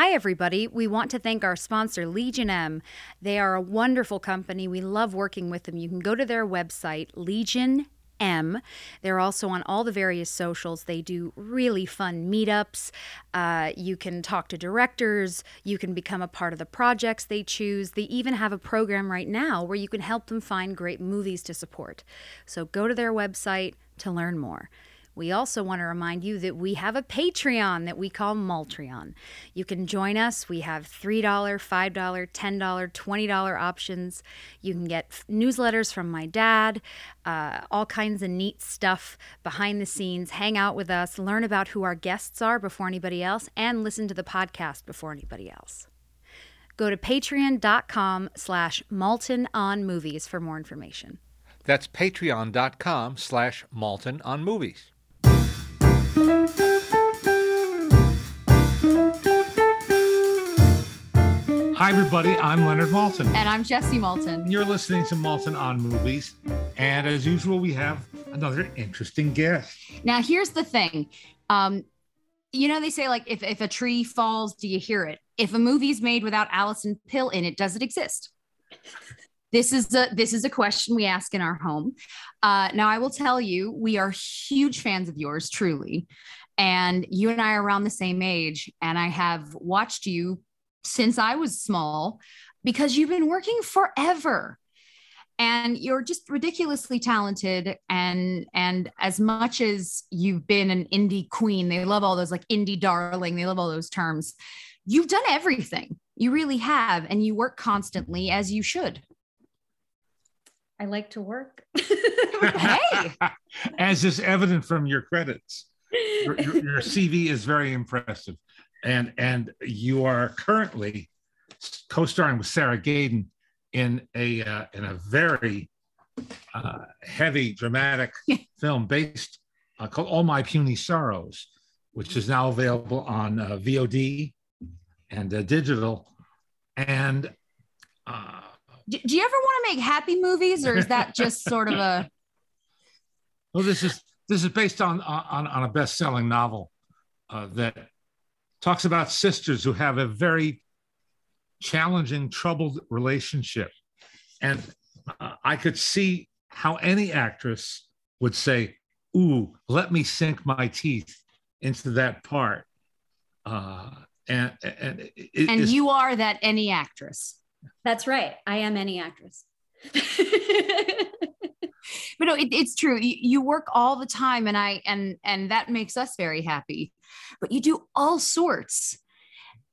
Hi, everybody. We want to thank our sponsor, Legion M. They are a wonderful company. We love working with them. You can go to their website, Legion M. They're also on all the various socials. They do really fun meetups. Uh, you can talk to directors. You can become a part of the projects they choose. They even have a program right now where you can help them find great movies to support. So go to their website to learn more. We also want to remind you that we have a Patreon that we call Maltreon. You can join us. We have $3, $5, $10, $20 options. You can get f- newsletters from my dad, uh, all kinds of neat stuff behind the scenes. Hang out with us, learn about who our guests are before anybody else, and listen to the podcast before anybody else. Go to patreon.com slash Maltin on movies for more information. That's patreon.com slash Maltin on movies. Hi, everybody. I'm Leonard Maltin. And I'm Jessie Maltin. You're listening to Malton on Movies. And as usual, we have another interesting guest. Now, here's the thing. Um, you know, they say like if, if a tree falls, do you hear it? If a movie's made without Alison Pill in it, does it exist? This is a this is a question we ask in our home. Uh, now, I will tell you, we are huge fans of yours, truly, and you and I are around the same age, and I have watched you since I was small because you've been working forever and you're just ridiculously talented and and as much as you've been an indie queen they love all those like indie darling they love all those terms you've done everything you really have and you work constantly as you should I like to work. hey As is evident from your credits, your, your, your CV is very impressive. And, and you are currently co-starring with Sarah Gadon in a, uh, in a very uh, heavy dramatic film based uh, called All My Puny Sorrows, which is now available on uh, VOD and uh, digital. And uh, do, do you ever want to make happy movies or is that just sort of a well, this is this is based on on, on a best-selling novel uh, that talks about sisters who have a very challenging, troubled relationship, and uh, I could see how any actress would say, "Ooh, let me sink my teeth into that part." Uh, and and, it, and it's- you are that any actress That's right. I am any actress. but no it, it's true you, you work all the time and i and and that makes us very happy but you do all sorts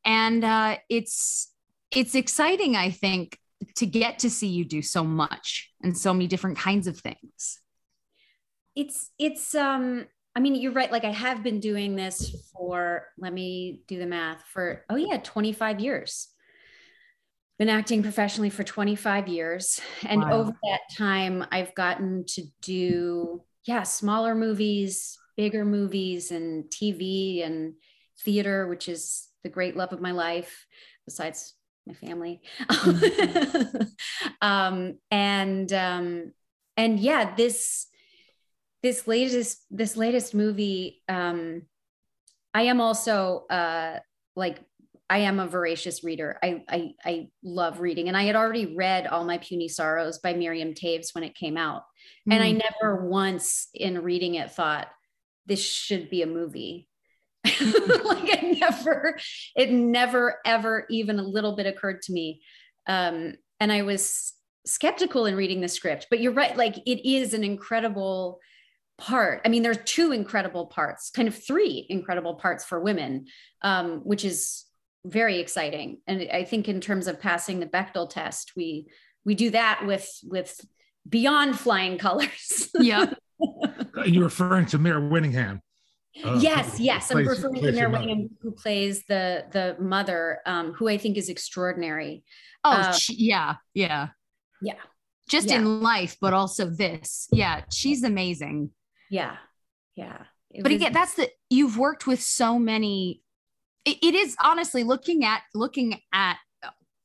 and uh it's it's exciting i think to get to see you do so much and so many different kinds of things it's it's um I mean you're right like I have been doing this for let me do the math for oh yeah 25 years. Been acting professionally for 25 years and Wow. over that time I've gotten to do yeah smaller movies, bigger movies and TV and theater which is the great love of my life besides my family. um and um and yeah this this latest this latest movie um i am also uh like i am a voracious reader I, I i love reading and i had already read all my puny sorrows by miriam toews when it came out and i Mm. never once in reading it thought this should be a movie. Mm. like it never it never ever even a little bit occurred to me. Um and i was skeptical in reading the script but you're right like it is an incredible part. I mean there's two incredible parts kind of three incredible parts for women um, which is very exciting. And i think in terms of passing the bechdel test we we do that with with beyond flying colors. Yeah you're referring to Mare Winningham. uh, yes who yes i'm referring to plays your Mary mother. Williams, who plays the the mother um, who i think is extraordinary. Oh Uh, sh- yeah yeah. Yeah. Just Yeah. in life but also this. Yeah she's amazing. Yeah yeah. It but was- again that's the you've worked with so many it, it is honestly looking at looking at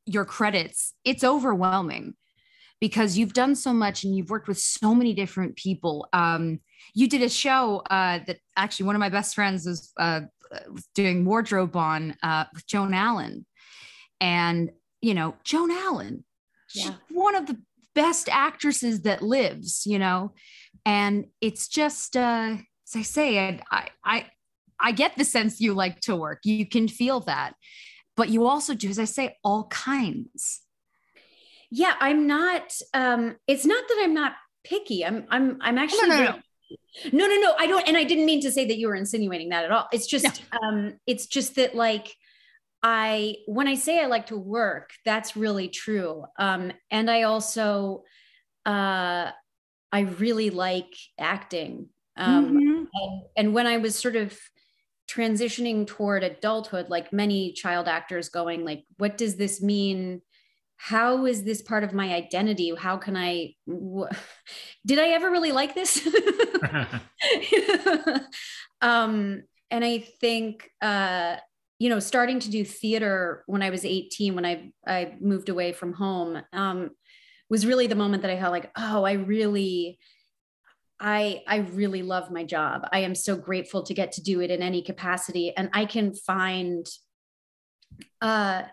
your credits it's overwhelming because you've done so much and you've worked with so many different people. Um you did a show uh that actually one of my best friends is uh was doing wardrobe on uh, with Joan Allen, and you know Joan Allen, she's one of the best actresses that lives. You know, and it's just uh, as I say, I, I I get the sense you like to work. You can feel that, but you also do, as I say, all kinds. yeah i'm not um it's not that i'm not picky i'm i'm i'm actually no, no, very- no no no i don't and i didn't mean to say that you were insinuating that at all. It's just um it's just that like i when i say i like to work that's really true. Um and i also uh i really like acting. Um Mhm. and, and when i was sort of transitioning toward adulthood like many child actors going like what does this mean how is this part of my identity? How can i did i ever really like this? Um and i think uh you know starting to do theater when i was 18 when i i moved away from home um was really the moment that i felt like oh i really I I really love my job. I am so grateful to get to do it in any capacity. And I can find uh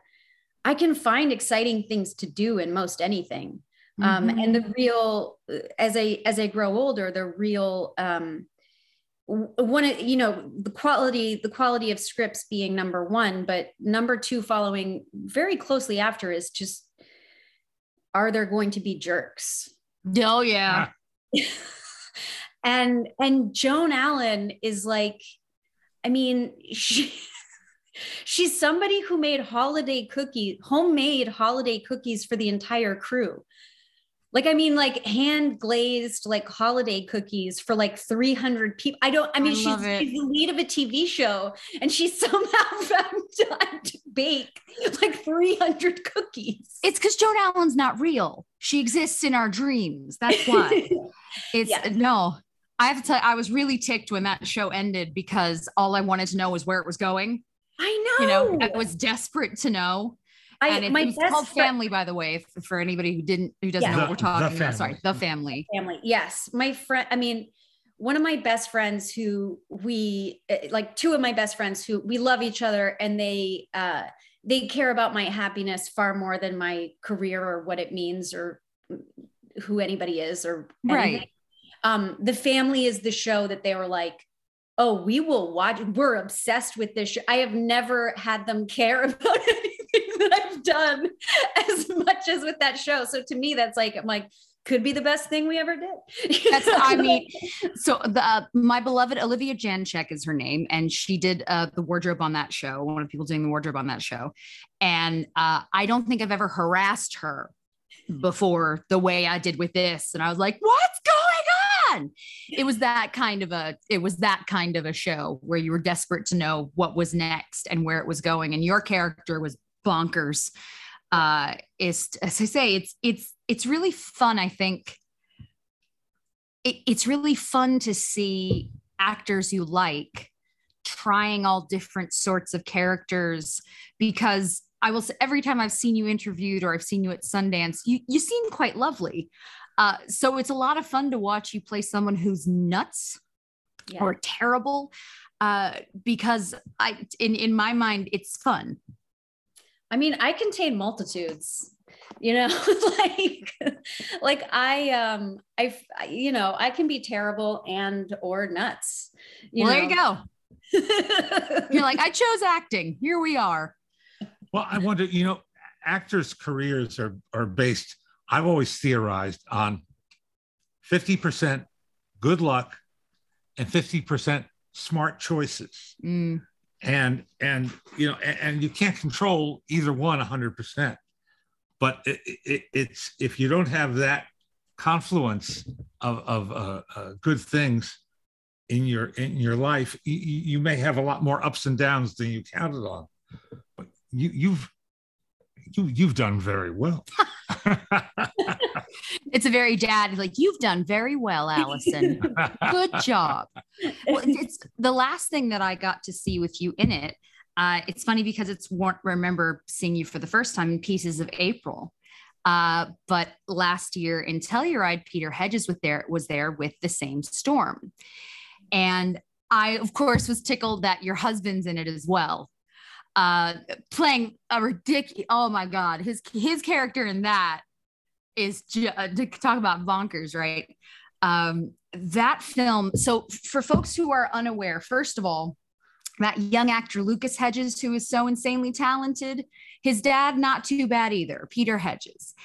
I can find exciting things to do in most anything. Um Mhm. and the real as I as I grow older the real um one of- you know the quality the quality of scripts being number 1 but number 2 following very closely after is just are there going to be jerks? Oh yeah. and and Joan Allen is like, I mean, she she's somebody who made holiday cookie, homemade holiday cookies for the entire crew. Like, I mean, like hand glazed, like holiday cookies for like 300 people. I don't, I mean, I she's, she's the lead of a TV show and she somehow found time to bake like 300 cookies. It's because Joan Allen's not real. She exists in our dreams. That's why. It's Yeah. no. I have to tell you, I was really ticked when that show ended because all I wanted to know was where it was going. I know. You know, I was desperate to know. I, and it, my it was best called friend- Family, by the way, f- for anybody who didn't who doesn't Yeah. know what we're talking about. Sorry, the family. family yes my friend i mean one of my best friends who we eh, like two of my best friends who we love each other and they uh they care about my happiness far more than my career or what it means or who anybody is or anything. Right. um the family is the show that they were like oh we will watch we're obsessed with this show. i have never had them care about anything that i've done as much as with that show so to me that's like i'm like could be the best thing we ever did That's I mean, so the uh, my beloved Olivia Janchek is her name, and she did uh, the wardrobe on that show. One of the people doing the wardrobe on that show, and uh, I don't think I've ever harassed her before the way I did with this. And I was like, "What's going on?" It was that kind of a it was that kind of a show where you were desperate to know what was next and where it was going, and your character was bonkers. Uh, is as I say, it's it's it's really fun. I think it, it's really fun to see actors you like trying all different sorts of characters because I will say every time I've seen you interviewed or I've seen you at Sundance, you you seem quite lovely. Uh, so it's a lot of fun to watch you play someone who's nuts Yeah. or terrible uh, because I in in my mind it's fun. I mean, I contain multitudes, you know, like, like I, um, I, you know, I can be terrible and or nuts. You well, there you go. You're like I chose acting. Here we are. Well, I wonder, you know, actors' careers are are based, I've always theorized on 50% good luck and 50% smart choices. Mm, And and you know, and, and you can't control either one 100%. But it, it, it's if you don't have that confluence of, of uh, uh, good things in your in your life, you, you may have a lot more ups and downs than you counted on. You you've you you've done very well. it's a very dad like you've done very well, Alison. Good job. Well, it's the last thing that I got to see with you in it. Uh, it's funny because it's one remember seeing you for the first time in Pieces of April. Uh, but last year in Telluride, Peter Hedges was there was there with the same storm, and I, of course, was tickled that your husband's in it as well. Uh, playing a ridiculous, oh my God, his his character in that is ju- uh, to talk about bonkers, right? Um, that film. So, for folks who are unaware, first of all, that young actor Lucas Hedges, who is so insanely talented, his dad, not too bad either, Peter Hedges.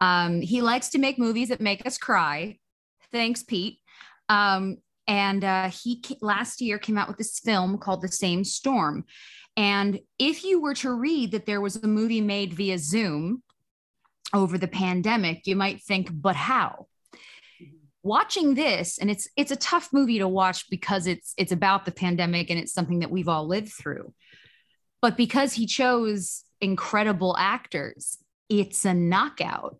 Um, he likes to make movies that make us cry. Thanks, Pete. Um, and uh, he last year came out with this film called The Same Storm. And if you were to read that there was a movie made via Zoom over the pandemic, you might think, but how? watching this and it's it's a tough movie to watch because it's it's about the pandemic and it's something that we've all lived through. But because he chose incredible actors it's a knockout.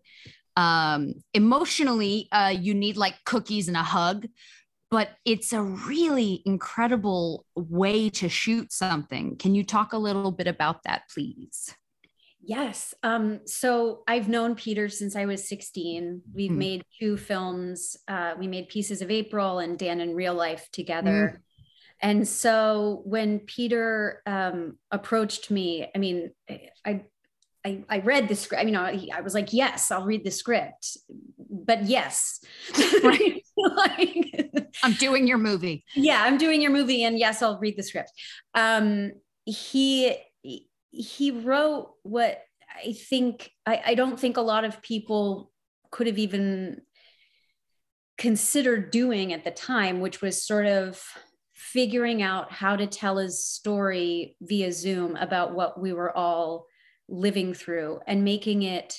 Um emotionally uh you need like cookies and a hug but it's a really incredible way to shoot something can you talk a little bit about that please Yes. Um, so I've known Peter since I was 16. We've mm. made two films. Uh, we made Pieces of April and Dan in Real Life together. Mm. And so when Peter um, approached me, I mean, I, I, I read the script. I mean, I, I was like, yes, I'll read the script, but yes, like, I'm doing your movie. Yeah, I'm doing your movie, and yes, I'll read the script. Um, he he wrote what I think I, I don't think a lot of people could have even considered doing at the time, which was sort of figuring out how to tell his story via Zoom about what we were all living through and making it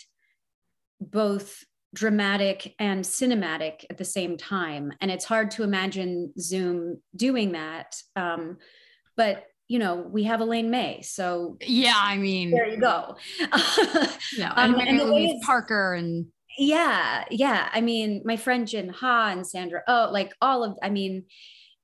both dramatic and cinematic at the same time. And it's hard to imagine Zoom doing that. Um, but you know, we have Elaine May. So yeah, I mean, there you go. yeah, and, um, and Louise Parker and yeah, yeah. I mean, my friend Jin Ha and Sandra. Oh, like all of. I mean,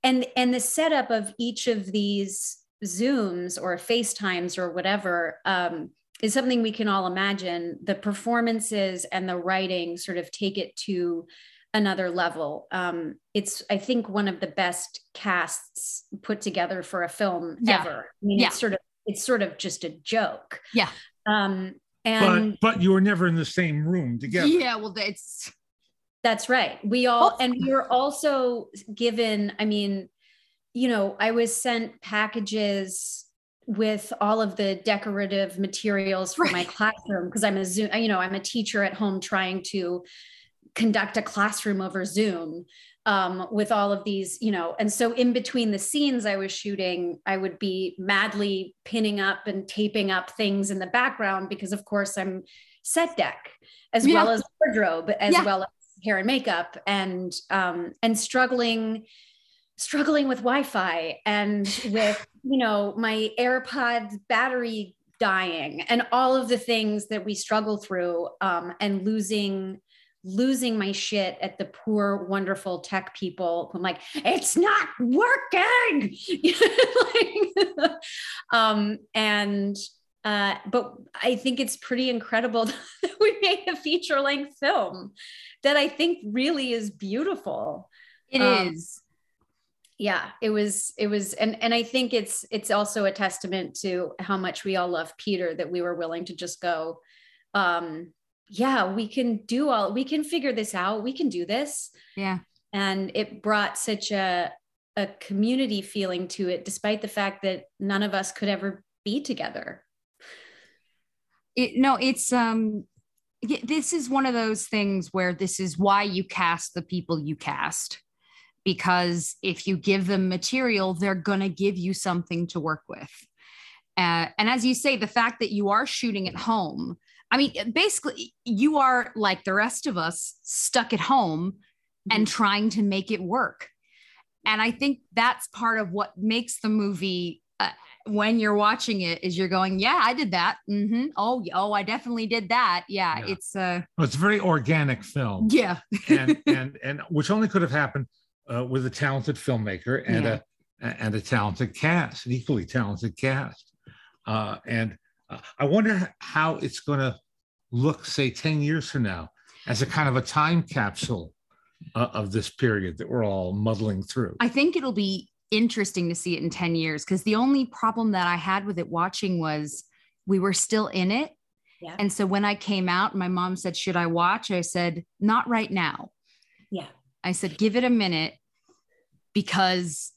and and the setup of each of these Zooms or FaceTimes or whatever um, is something we can all imagine. The performances and the writing sort of take it to another level. Um, it's, I think, one of the best casts put together for a film yeah. ever. I mean, yeah. it's sort of, it's sort of just a joke. Yeah. Um, and but, but you were never in the same room together. Yeah. Well, it's that's right. We all, and we were also given, I mean, you know, I was sent packages with all of the decorative materials for right. my classroom because I'm a Zoom, you know, I'm a teacher at home trying to conduct a classroom over Zoom um, with all of these, you know. And so, in between the scenes I was shooting, I would be madly pinning up and taping up things in the background because, of course, I'm set deck as yeah. well as wardrobe, as yeah. well as hair and makeup, and um, and struggling struggling with wi-fi and with you know my airpods battery dying and all of the things that we struggle through um, and losing losing my shit at the poor, wonderful tech people. I'm like, it's not working. like, um, and uh, but I think it's pretty incredible that we made a feature length film that I think really is beautiful. It um, is. Yeah, it was. It was, and and I think it's it's also a testament to how much we all love Peter that we were willing to just go. Um, yeah, we can do all, we can figure this out. We can do this. Yeah. And it brought such a, a community feeling to it, despite the fact that none of us could ever be together. It, no, it's, um, this is one of those things where this is why you cast the people you cast because if you give them material they're going to give you something to work with uh, and as you say the fact that you are shooting at home I mean, basically, you are like the rest of us stuck at home mm-hmm. and trying to make it work. And I think that's part of what makes the movie uh, when you're watching it is you're going, yeah, I did that. Mm-hmm. Oh, oh, I definitely did that. Yeah, yeah. it's uh, well, it's a very organic film. Yeah, and and and which only could have happened uh, with a talented filmmaker and yeah. a and a talented cast, an equally talented cast. Uh, and I wonder how it's going to look, say, 10 years from now, as a kind of a time capsule uh, of this period that we're all muddling through. I think it'll be interesting to see it in 10 years because the only problem that I had with it watching was we were still in it. Yeah. And so when I came out, my mom said, Should I watch? I said, Not right now. Yeah. I said, Give it a minute because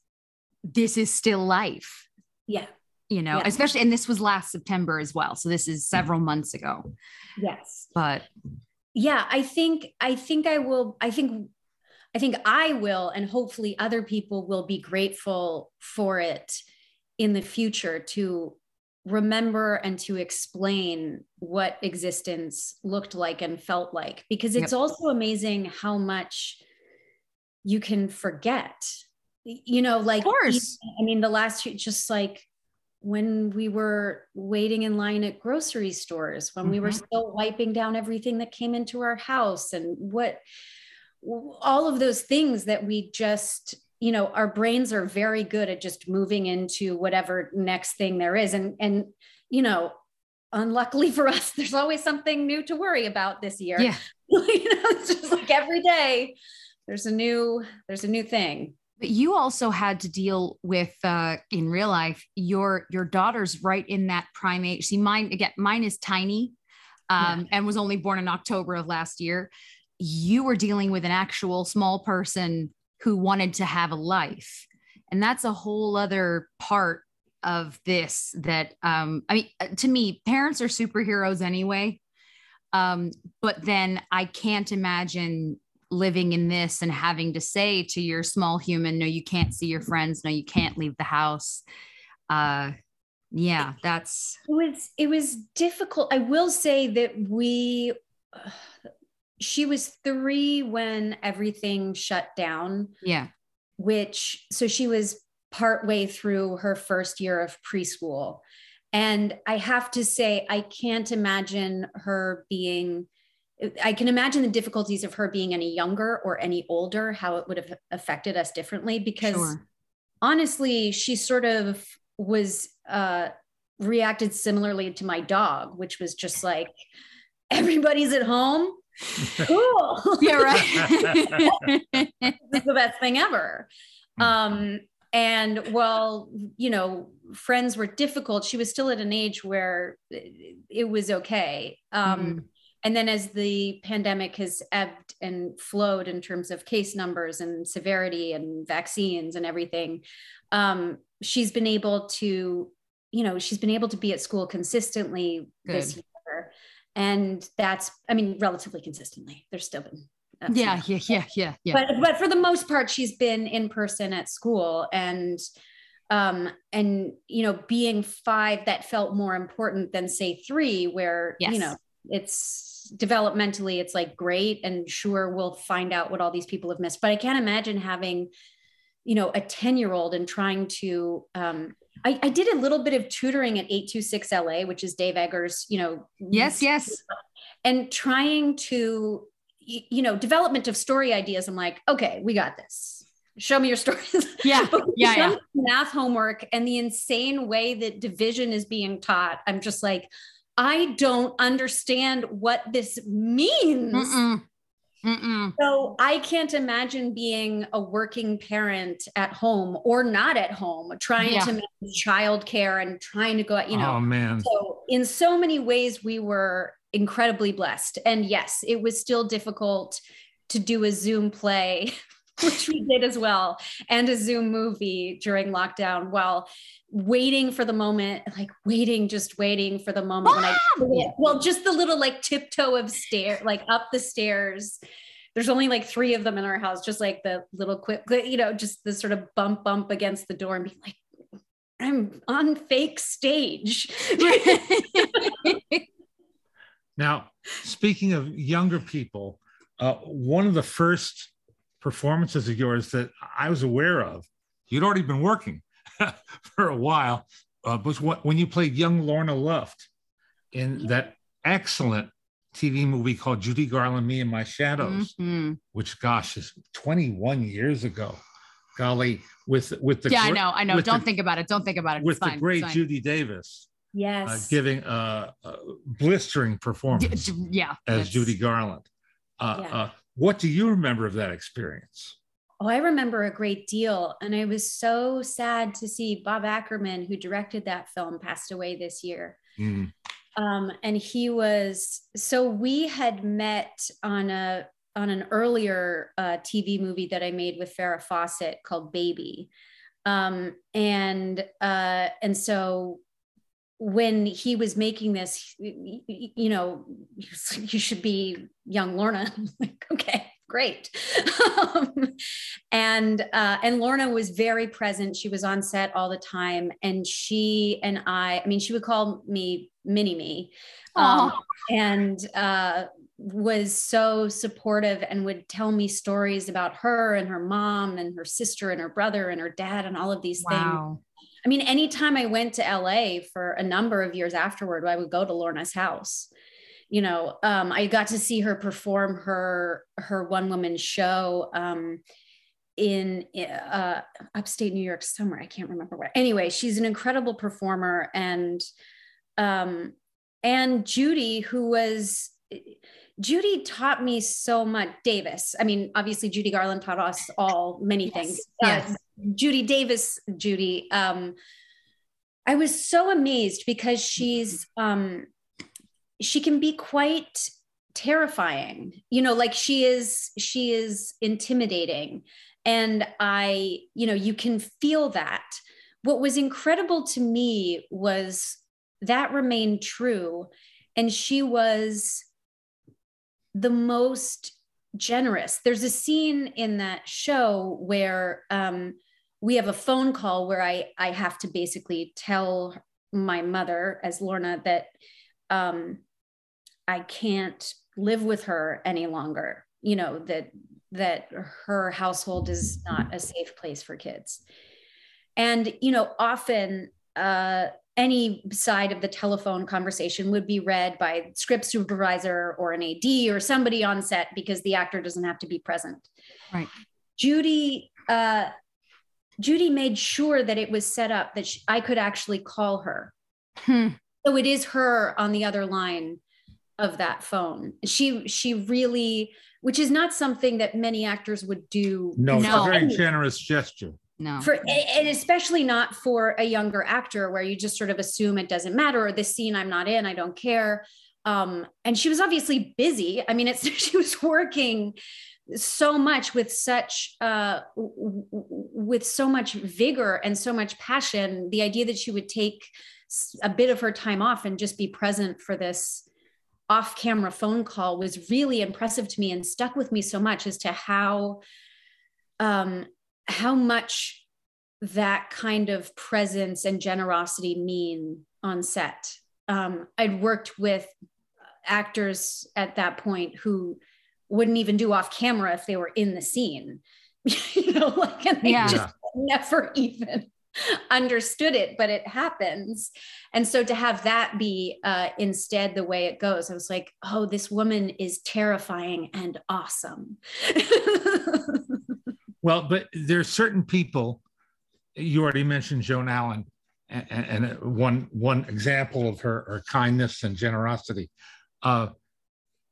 this is still life, Yeah. you know, Yeah. especially, and this was last September as well. So this is several months ago. Yes. But yeah i think i think i will i think i think i will and hopefully other people will be grateful for it in the future to remember and to explain what existence looked like and felt like because it's Yep. also amazing how much you can forget you know like of course, I mean, the last few, just like when we were waiting in line at grocery stores, when we were Mhm. still wiping down everything that came into our house, and what all of those things that we just, you know, our brains are very good at just moving into whatever next thing there is. And, and, you know, unluckily for us, there's always something new to worry about this year. yeah. you know, it's just like every day there's a new, there's a new thing. But you also had to deal with uh, in real life your your daughter's right in that prime age. See, mine again, mine is tiny, um, and was only born in October of last year. You were dealing with an actual small person who wanted to have a life, and that's a whole other part of this. That um, I mean, uh, to me, parents are superheroes anyway. Um, but then I can't imagine living in this and having to say to your small human, no, you can't see your friends, no, you can't leave the house. Uh, yeah, that's it was it was difficult. I will say that we she was three when everything shut down yeah, which so she was partway through her first year of preschool. And i have to say i can't imagine her being i can imagine the difficulties of her being any younger or any older how it would have affected us differently because sure. honestly, she sort of was uh, reacted similarly to my dog, which was just like, everybody's at home. Cool. Yeah, right. this is the best thing ever. Um, and while, you know, friends were difficult, she was still at an age where it was okay. Um, Mhm. And then as the pandemic has ebbed and flowed in terms of case numbers and severity and vaccines and everything, um, she's been able to, you know, she's been able to be at school consistently this year. And that's, I mean, relatively consistently. There's still been. yeah, yeah, yeah, yeah, yeah. but but for the most part she's been in person at school and um and you know being five that felt more important than say three where Yes. you know it's developmentally it's like great and sure we'll find out what all these people have missed but i can't imagine having you know a 10 year old and trying to um I, I did a little bit of tutoring at 826 LA, which is Dave Eggers, you know, yes, yes. and trying to you know development of story ideas i'm like okay we got this. Show me your stories. Yeah, yeah, to math homework and the insane way that division is being taught i'm just like i don't understand what this means Mm-mm. Mm-mm. so i can't imagine being a working parent at home or not at home trying Yeah. to manage childcare and trying to go out you know oh man. so, in so many ways, we were incredibly blessed. And yes, it was still difficult to do a Zoom play, which we did as well, and a Zoom movie during lockdown while waiting for the moment, like waiting, just waiting for the moment when I, well, just the little like tiptoe of stair, like up the stairs. There's only like three of them in our house, just like the little quick, you know, just the sort of bump, bump against the door and be like, I'm on fake stage. Now, speaking of younger people, uh, one of the first performances of yours that I was aware of, you'd already been working for a while, uh, was what, when you played young Lorna Luft in that excellent TV movie called Judy Garland, Me and My Shadows, Mhm. which, gosh, is 21 years ago. Golly, with with the Yeah, I know, I know. Don't the- think about it. Don't think about it. with it's fine. the great. Judy Davis uh, Yes. giving a, a blistering performance d- yeah. as Judy Garland. Uh, Yeah. What do you remember of that experience? Oh, I remember a great deal. And I was so sad to see Bob Ackerman, who directed that film, passed away this year. Mm. Um, and he was so we had met on a on an earlier uh, TV movie that I made with Farrah Fawcett called Baby, um, and uh, and so when he was making this, you know, you should be young Lorna. like, okay, great. um, and uh, and Lorna was very present. She was on set all the time, and she and I. I mean, she would call me Mini Me, um, and uh, was so supportive and would tell me stories about her and her mom and her sister and her brother and her dad and all of these wow. things. I mean, anytime I went to LA for a number of years afterward, I would go to Lorna's house. You know, um, I got to see her perform her her one woman show um, in uh, upstate New York somewhere. I can't remember where. Anyway, she's an incredible performer, and um, and Judy, who was Judy taught me so much. Davis, I mean, obviously Judy Garland taught us all many yes. things. Yes. Uh, Judy Davis, Judy. Um, I was so amazed because she's um, she can be quite terrifying. You know, like she is she is intimidating, and I, you know, you can feel that. What was incredible to me was that remained true, and she was the most generous. There's a scene in that show where um, we have a phone call where I I have to basically tell my mother as Lorna that um, I can't live with her any longer. You know that that her household is not a safe place for kids, and you know often uh, any side of the telephone conversation would be read by script supervisor or an AD or somebody on set because the actor doesn't have to be present. Right. Judy, uh, Judy made sure that it was set up that she, I could actually call her. Hmm. So it is her on the other line of that phone. She she really, which is not something that many actors would do. No, no. it's a very generous gesture no. For and especially not for a younger actor where you just sort of assume it doesn't matter or this scene i'm not in i don't care. Um and she was obviously busy. I mean it's she was working so much with such uh w- with so much vigor and so much passion. The idea that she would take a bit of her time off and just be present for this off camera phone call was really impressive to me and stuck with me so much as to how um how much that kind of presence and generosity mean on set. Um, I'd worked with actors at that point who wouldn't even do off camera if they were in the scene, you know, like, and they yeah. just never even understood it, but it happens. And so to have that be uh, instead the way it goes, I was like, oh, this woman is terrifying and awesome. Well, but there's certain people. You already mentioned Joan Allen, and, and one one example of her, her kindness and generosity. Uh,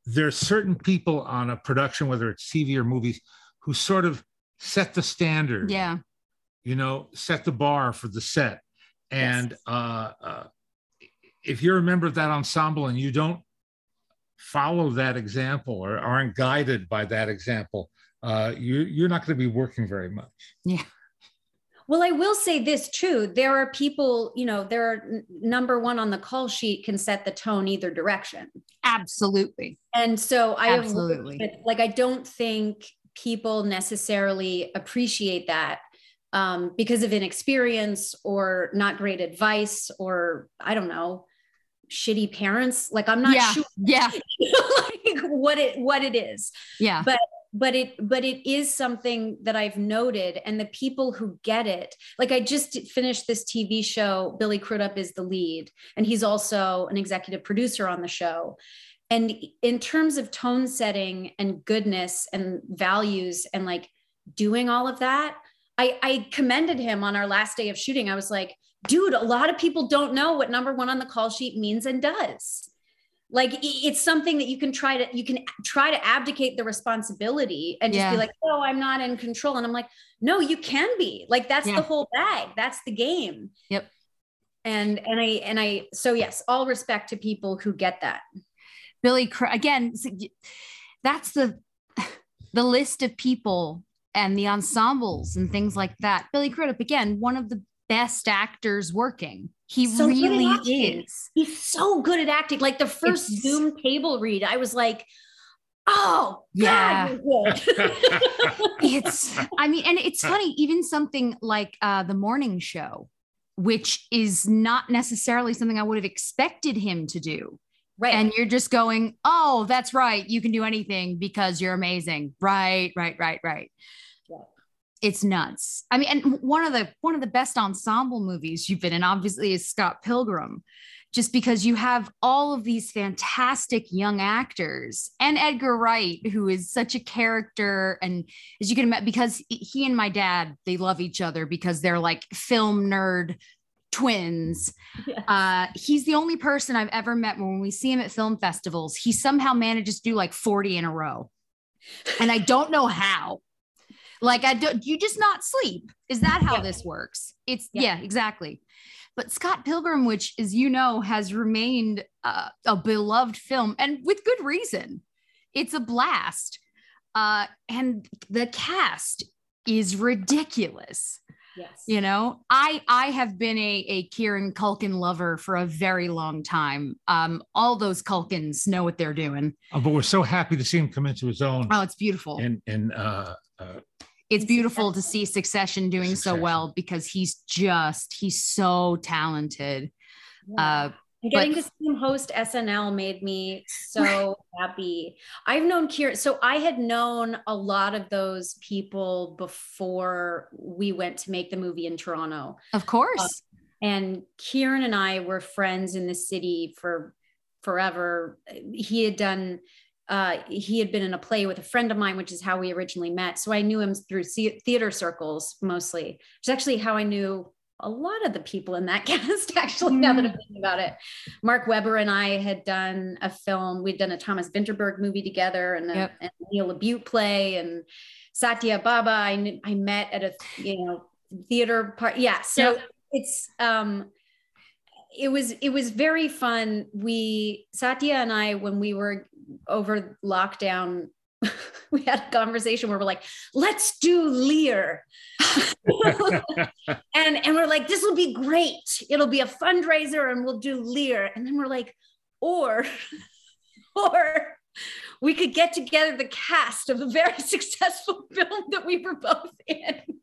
there's certain people on a production, whether it's TV or movies, who sort of set the standard. Yeah. You know, set the bar for the set, and yes. uh, uh, if you're a member of that ensemble and you don't follow that example or aren't guided by that example, uh, you, you're not going to be working very much. Yeah. Well, I will say this too. There are people, you know, there are number one on the call sheet can set the tone either direction. Absolutely. And so I absolutely have, like I don't think people necessarily appreciate that um, because of inexperience or not great advice or I don't know, shitty parents. Like I'm not yeah. sure. Yeah. like what it what it is. Yeah. But but it but it is something that i've noted and the people who get it like i just finished this tv show billy crudup is the lead and he's also an executive producer on the show. And in terms of tone setting and goodness and values and like doing all of that i i commended him on our last day of shooting. I was like dude a lot of people don't know what number one on the call sheet means and does like it's something that you can try to you can try to abdicate the responsibility and just Yeah. be like oh i'm not in control and i'm like no you can be like that's Yeah. the whole bag that's the game Yep. and and i and i so yes all respect to people who get that Billy again that's the the list of people and the ensembles and things like that. Billy Crudup again, one of the best actors working. He So really is. he's so good at acting like the first It's- zoom table read i was like oh Yeah. God. It's I mean and it's funny even something like uh the morning show which is not necessarily something I would have expected him to do. right and you're just going, oh, that's right. You can do anything because you're amazing. Right, right, right, right. It's nuts. I mean, and one of the one of the best ensemble movies you've been in, obviously, is Scott Pilgrim, just because you have all of these fantastic young actors and Edgar Wright, who is such a character, and as you can imagine, because he and my dad they love each other because they're like film nerd twins Yes. uh, he's the only person I've ever met when we see him at film festivals, he somehow manages to do like 40 in a row. And I don't know how. Like, I don't, you just not sleep. Is that how Yeah. this works? It's, Yeah. yeah. exactly. But Scott Pilgrim, which, as you know, has remained uh, a beloved film and with good reason. It's a blast. Uh, and the cast is ridiculous yes you know i i have been a a kieran culkin lover for a very long time um all those culkins know what they're doing Uh, but we're so happy to see him come into his own oh it's beautiful and and uh, uh, it's beautiful to see succession doing so well because he's just he's so talented Yeah. uh And Getting But- to see him host SNL made me so happy. I've known Kieran, so I had known a lot of those people before we went to make the movie in Toronto. of course And Kieran and I were friends in the city for forever. He had done, uh, he had been in a play with a friend of mine, which is how we originally met. So I knew him through theater circles mostly, which is actually how I knew a lot of the people in that cast, actually, now that I'm thinking about it. Mark Webber and I had done a film, we'd done a Thomas Vinterberg movie together and a, Yep. and a Neil Labute play and Satya Bhabha. I, I met at a, you know, theater part. Yeah. So Yep. it's, um, it was it was very fun. We Satya and I when we were over lockdown, we had a conversation where we're like, let's do Lear. and and we're like, this will be great. It'll be a fundraiser and we'll do Lear. And then we're like, or or we could get together the cast of a very successful film that we were both in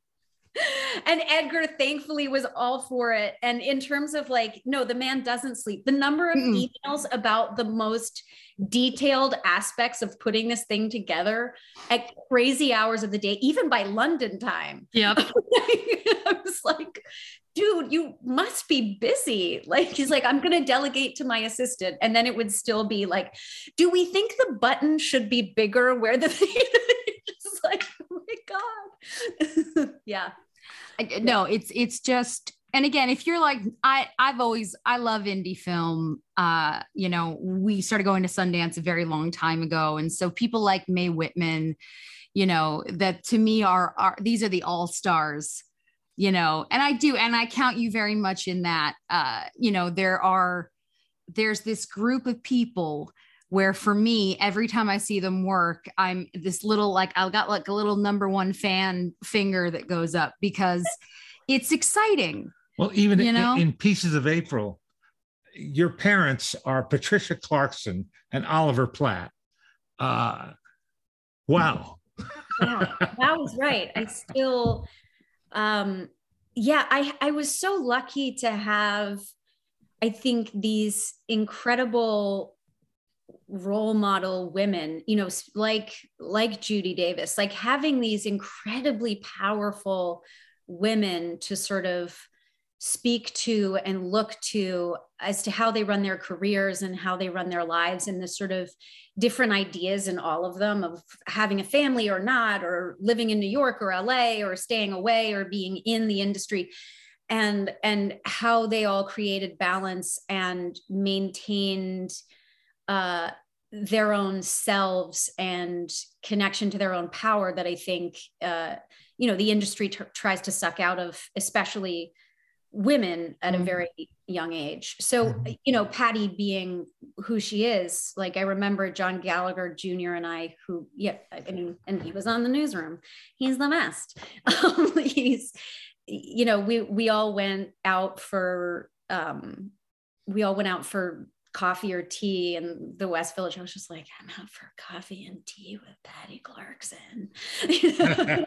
and Edgar thankfully was all for it. And in terms of like, no, the man doesn't sleep. The number of Mm-mm. emails about the most detailed aspects of putting this thing together at crazy hours of the day, even by London time. yep I was like, dude, you must be busy. Like, he's like, I'm going to delegate to my assistant. And then it would still be like, do we think the button should be bigger where the just like, oh my God. yeah. I- no it's it's just and again if you're like i i've always i love indie film. Uh you know we started going to sundance a very long time ago. And so people like mae whitman you know that to me are are these are the all stars you know and i do and i count you very much in that. Uh you know there are there's this group of people where for me every time i see them work i'm this little like i've got like a little number one fan finger that goes up because it's exciting well, even You in, know? in Pieces of April, your parents are Patricia Clarkson and Oliver Platt. Uh, wow. yeah, that was right. I still, um, yeah, I I was so lucky to have, I think these incredible role model women, you know, like like Judy Davis, like having these incredibly powerful women to sort of speak to and look to as to how they run their careers and how they run their lives and the sort of different ideas in all of them of having a family or not or living in New York or LA or staying away or being in the industry and and how they all created balance and maintained uh, their own selves and connection to their own power that I think uh, you know the industry t- tries to suck out of, especially women at mm-hmm. a very young age. So mm-hmm. you know, Patty being who she is, like I remember John Gallagher Jr. and I, who yeah, I mean, and he was on the newsroom. He's the best. Um, he's you know, we we all went out for um, we all went out for coffee or tea in the West Village. I was just like, I'm out for coffee and tea with Patty Clarkson.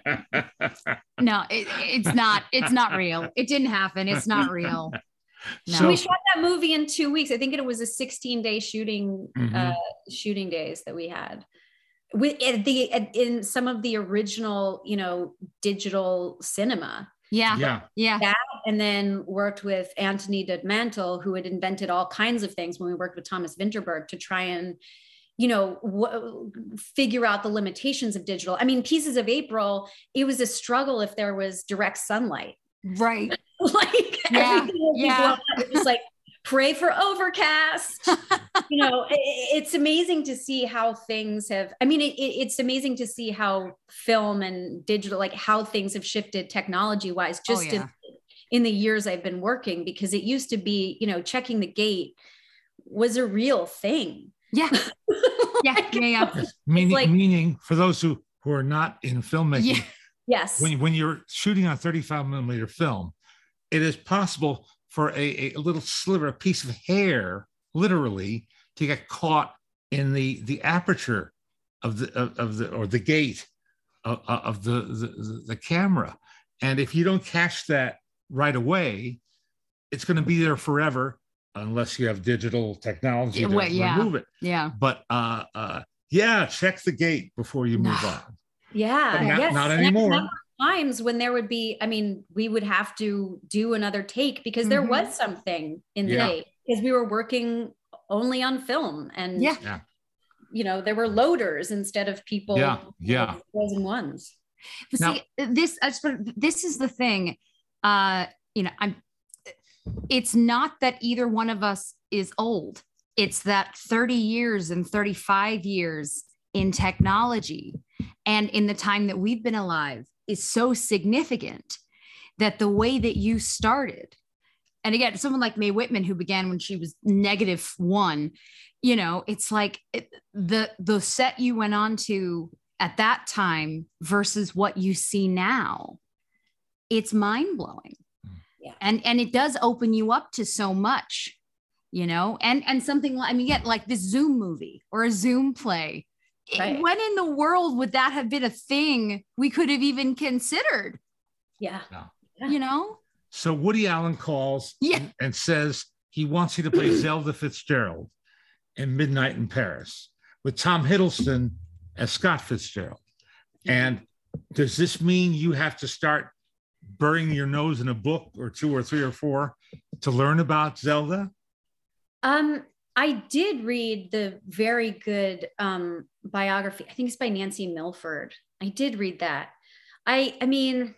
no, it, it's not. It's not real. It didn't happen. It's not real. No. So we shot that movie in two weeks. I think it was a 16 day shooting mm-hmm. uh, shooting days that we had. At the at, in some of the original, you know, digital cinema. Yeah. Yeah. Yeah. That, and then worked with Anthony Dod who had invented all kinds of things when we worked with Thomas Vinterberg to try and, you know, w- figure out the limitations of digital. I mean, Pieces of April, it was a struggle if there was direct sunlight. Right. like, yeah. yeah. just like, pray for overcast you know it, it's amazing to see how things have i mean it, it's amazing to see how film and digital like how things have shifted technology wise oh, just oh, yeah. in, in the years i've been working because it used to be you know checking the gate was a real thing yeah yeah yeah, yeah. meaning like, meaning for those who who are not in filmmaking yeah. yes when, when you're shooting on 35 millimeter film it is possible for a, a little sliver, a piece of hair, literally, to get caught in the the aperture of the of, of the or the gate of, of the, the the camera. And if you don't catch that right away, it's going to be there forever unless you have digital technology to well, yeah. remove it. Yeah. But uh, uh, yeah, check the gate before you move on. Yeah. Not, yes. not anymore times when there would be, I mean, we would have to do another take because there mm-hmm. was something in the yeah. day because we were working only on film and yeah. yeah. you know, there were loaders instead of people yeah, yeah. frozen ones. But now, see, this this is the thing. Uh, you know, I'm it's not that either one of us is old. It's that 30 years and 35 years in technology and in the time that we've been alive is so significant that the way that you started and again someone like mae whitman who began when she was negative one you know it's like it, the the set you went on to at that time versus what you see now it's mind-blowing yeah. and and it does open you up to so much you know and and something like i mean get like this zoom movie or a zoom play Right. When in the world would that have been a thing we could have even considered? Yeah. No. You know? So Woody Allen calls yeah. and, and says he wants you to play Zelda Fitzgerald in Midnight in Paris with Tom Hiddleston as Scott Fitzgerald. And does this mean you have to start burying your nose in a book or two or three or four to learn about Zelda? Um, I did read the very good um, biography. I think it's by Nancy Milford. I did read that. I I mean,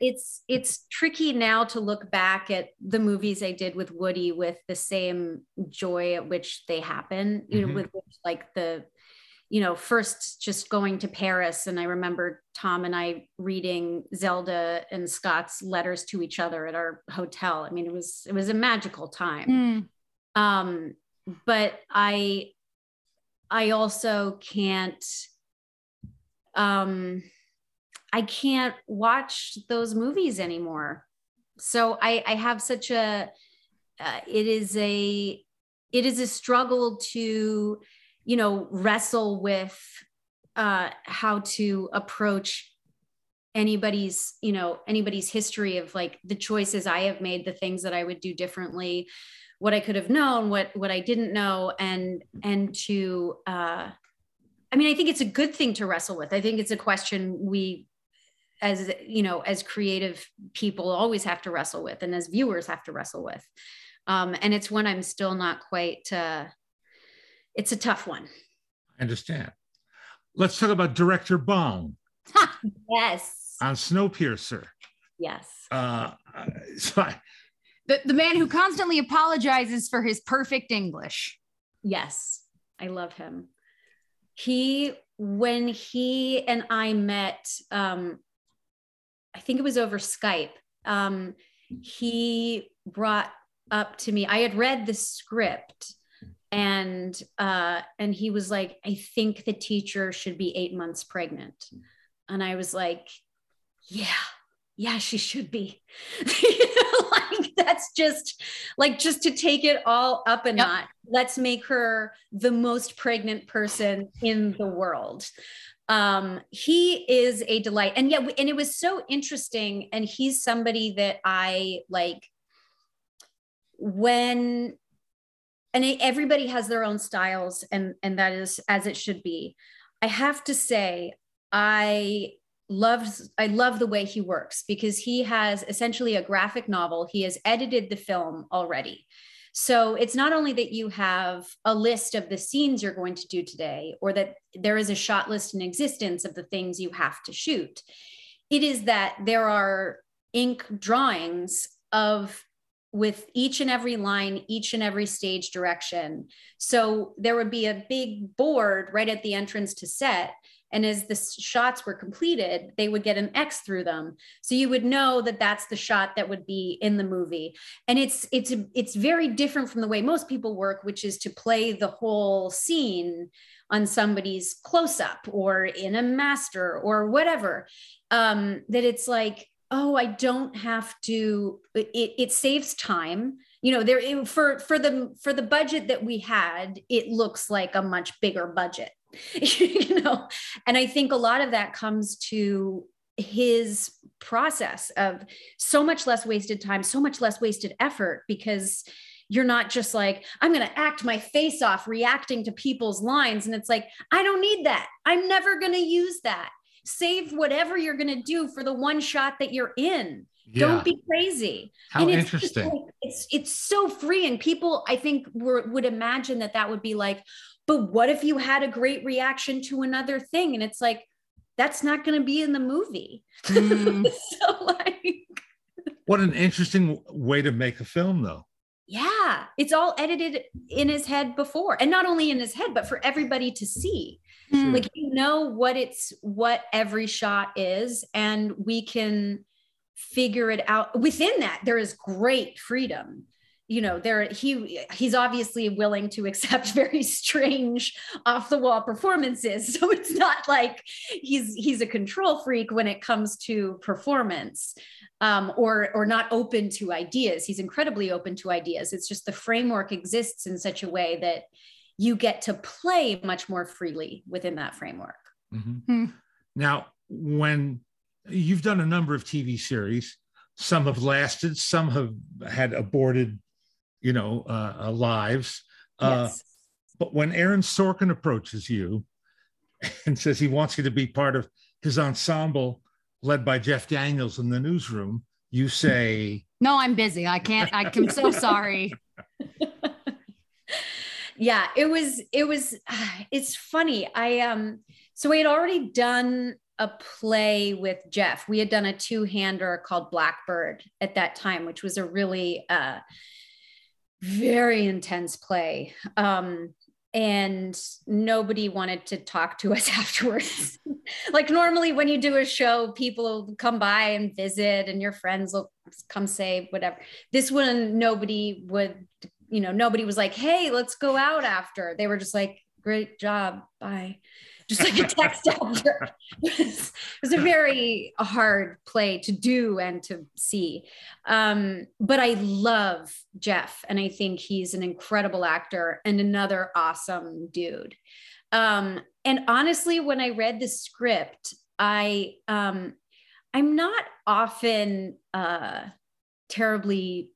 it's it's tricky now to look back at the movies I did with Woody with the same joy at which they happen. You mm-hmm. know, with like the you know, first just going to Paris. And I remember Tom and I reading Zelda and Scott's letters to each other at our hotel. I mean, it was, it was a magical time. Mm. Um, but I, I also can't, um, I can't watch those movies anymore. So I, I have such a, uh, it is a, it is a struggle to, you know, wrestle with uh, how to approach anybody's, you know, anybody's history of like the choices I have made, the things that I would do differently, what I could have known, what what I didn't know, and and to uh, I mean, I think it's a good thing to wrestle with. I think it's a question we as you know as creative people always have to wrestle with and as viewers have to wrestle with um, and it's one i'm still not quite uh, it's a tough one. I understand. Let's talk about director Bong. yes. On Snowpiercer. Yes. Uh, so I, The, the man who constantly apologizes for his perfect English. Yes, I love him. He, when he and I met, um, I think it was over Skype, um, he brought up to me, I had read the script and uh, and he was like, I think the teacher should be eight months pregnant. And I was like, yeah, yeah, she should be. like that's just like just to take it all up a yep. notch. Let's make her the most pregnant person in the world. Um, he is a delight, and yeah, and it was so interesting. And he's somebody that I like when and everybody has their own styles and and that is as it should be. I have to say i love i love the way he works because he has essentially a graphic novel. He has edited the film already. So it's not only that you have a list of the scenes you're going to do today or that there is a shot list in existence of the things you have to shoot it is that there are ink drawings of with each and every line, each and every stage direction. So there would be a big board right at the entrance to set. And as the shots were completed, they would get an X through them. So you would know that that's the shot that would be in the movie. And it's it's it's very different from the way most people work, which is to play the whole scene on somebody's close up or in a master or whatever. Um, that it's like oh i don't have to it, it saves time. You know there for for the for the budget that we had it looks like a much bigger budget you know? And i think a lot of that comes to his process of so much less wasted time so much less wasted effort because you're not just like i'm going to act my face off reacting to people's lines. And it's like i don't need that. I'm never going to use that save whatever you're going to do for the one shot that you're in. Yeah. Don't be crazy. How it's interesting. Like, it's it's so free, and people I think were, would imagine that that would be like, but what if you had a great reaction to another thing? And it's like that's not going to be in the movie. Mm. so like, what an interesting way to make a film, though. Yeah, it's all edited in his head before, and not only in his head, but for everybody to see. Mm. Like you know what it's what every shot is, and we can figure it out. Within that, there is great freedom. You know, there he he's obviously willing to accept very strange off the wall performances. So it's not like he's he's a control freak when it comes to performance. Um, or or not open to ideas. He's incredibly open to ideas. It's just the framework exists in such a way that you get to play much more freely within that framework. Mm-hmm. Hmm. Now, when you've done a number of TV series, some have lasted, some have had aborted, you know, uh, uh lives. Uh, yes. But when Aaron Sorkin approaches you and says he wants you to be part of his ensemble led by Jeff Daniels in the newsroom, you say, No, I'm busy. I can't. I'm so sorry. Yeah it was it was it's funny i um so we had already done a play with jeff we had done a two-hander called blackbird at that time which was a really uh very intense play um and nobody wanted to talk to us afterwards. like normally when you do a show, people come by and visit and your friends will come say whatever. This one nobody would you know, nobody was like, hey, let's go out after. They were just like, great job. Bye. Just like a text after. it, was, a very hard play to do and to see. Um, but I love Jeff, and I think he's an incredible actor and another awesome dude. Um, and honestly, when I read the script, I um, I'm not often uh, terribly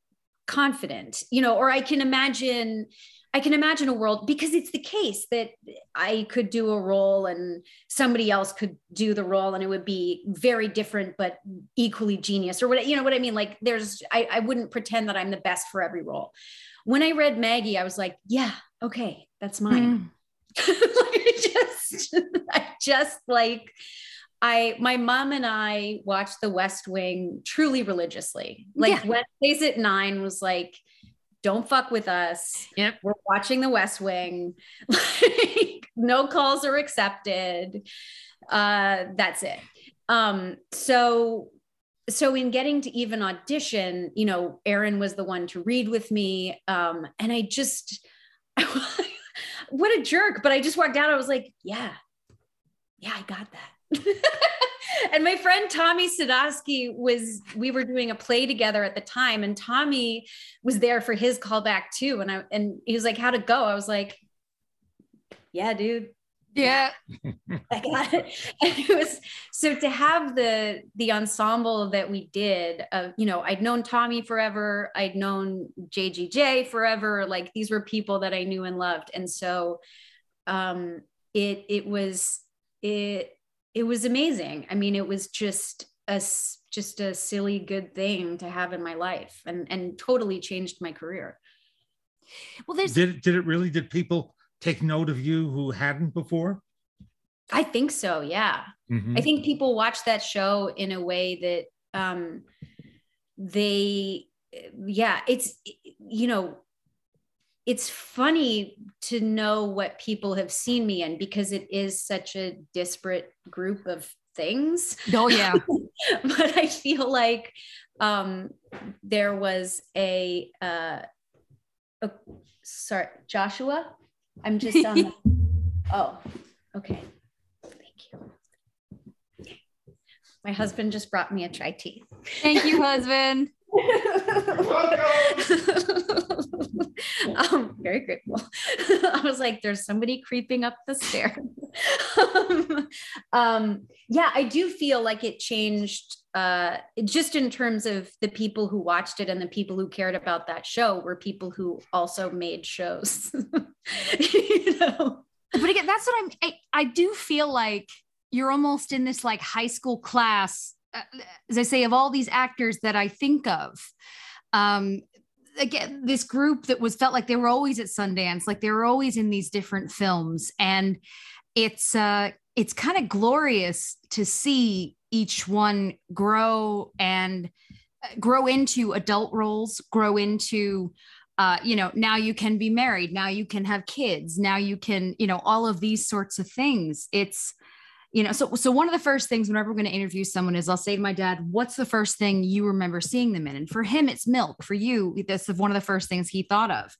confident you know or i can imagine i can imagine a world because it's the case that i could do a role and somebody else could do the role and it would be very different but equally genius or what you know what i mean? Like there's i, I wouldn't pretend that i'm the best for every role. When i read maggie i was like yeah okay that's mine. Mm. like, I just i just like I my mom and I watched The West Wing truly religiously. Like Yeah. Wednesdays at nine was like, don't fuck with us. Yep. We're watching The West Wing. Like, no calls are accepted. Uh, that's it. Um, so so in getting to even audition, you know, Aaron was the one to read with me. Um, and I just what a jerk. But I just walked out. I was like, yeah, yeah, I got that. and my friend Tommy Sadoski was, we were doing a play together at the time, and Tommy was there for his callback too. And I and he was like, How'd it go? I was like, Yeah, dude. Yeah. I got it. And it was so to have the the ensemble that we did of, you know, I'd known Tommy forever, I'd known JGJ forever. Like these were people that I knew and loved. And so um it it was it it was amazing. I mean, it was just a just a silly good thing to have in my life and and totally changed my career. Well, there's Did did it really? Did people take note of you who hadn't before? I think so, yeah. Mhm. I think people watch that show in a way that um, they, yeah, it's, you know, it's funny to know what people have seen me in because it is such a disparate group of things. oh yeah. but I feel like um, there was a, uh, a, sorry, Joshua. I'm just on. the- oh, okay. Thank you. My husband just brought me a chai tea. Thank you, husband. I'm very grateful. I was like, there's somebody creeping up the stairs. um, um, yeah, I do feel like it changed uh, just in terms of the people who watched it and the people who cared about that show were people who also made shows. you know? But again, that's what I'm. I, I do feel like you're almost in this like high school class, as I say, of all these actors that I think of. Um, again, this group that was felt like they were always at Sundance, like they were always in these different films, and it's uh, it's kind of glorious to see each one grow and uh, grow into adult roles, grow into uh, you know, now you can be married, now you can have kids, now you can, you know, all of these sorts of things. It's, you know, so so one of the first things whenever we're going to interview someone is I'll say to my dad, "What's the first thing you remember seeing them in?" And for him, it's milk. For you, this is one of the first things he thought of.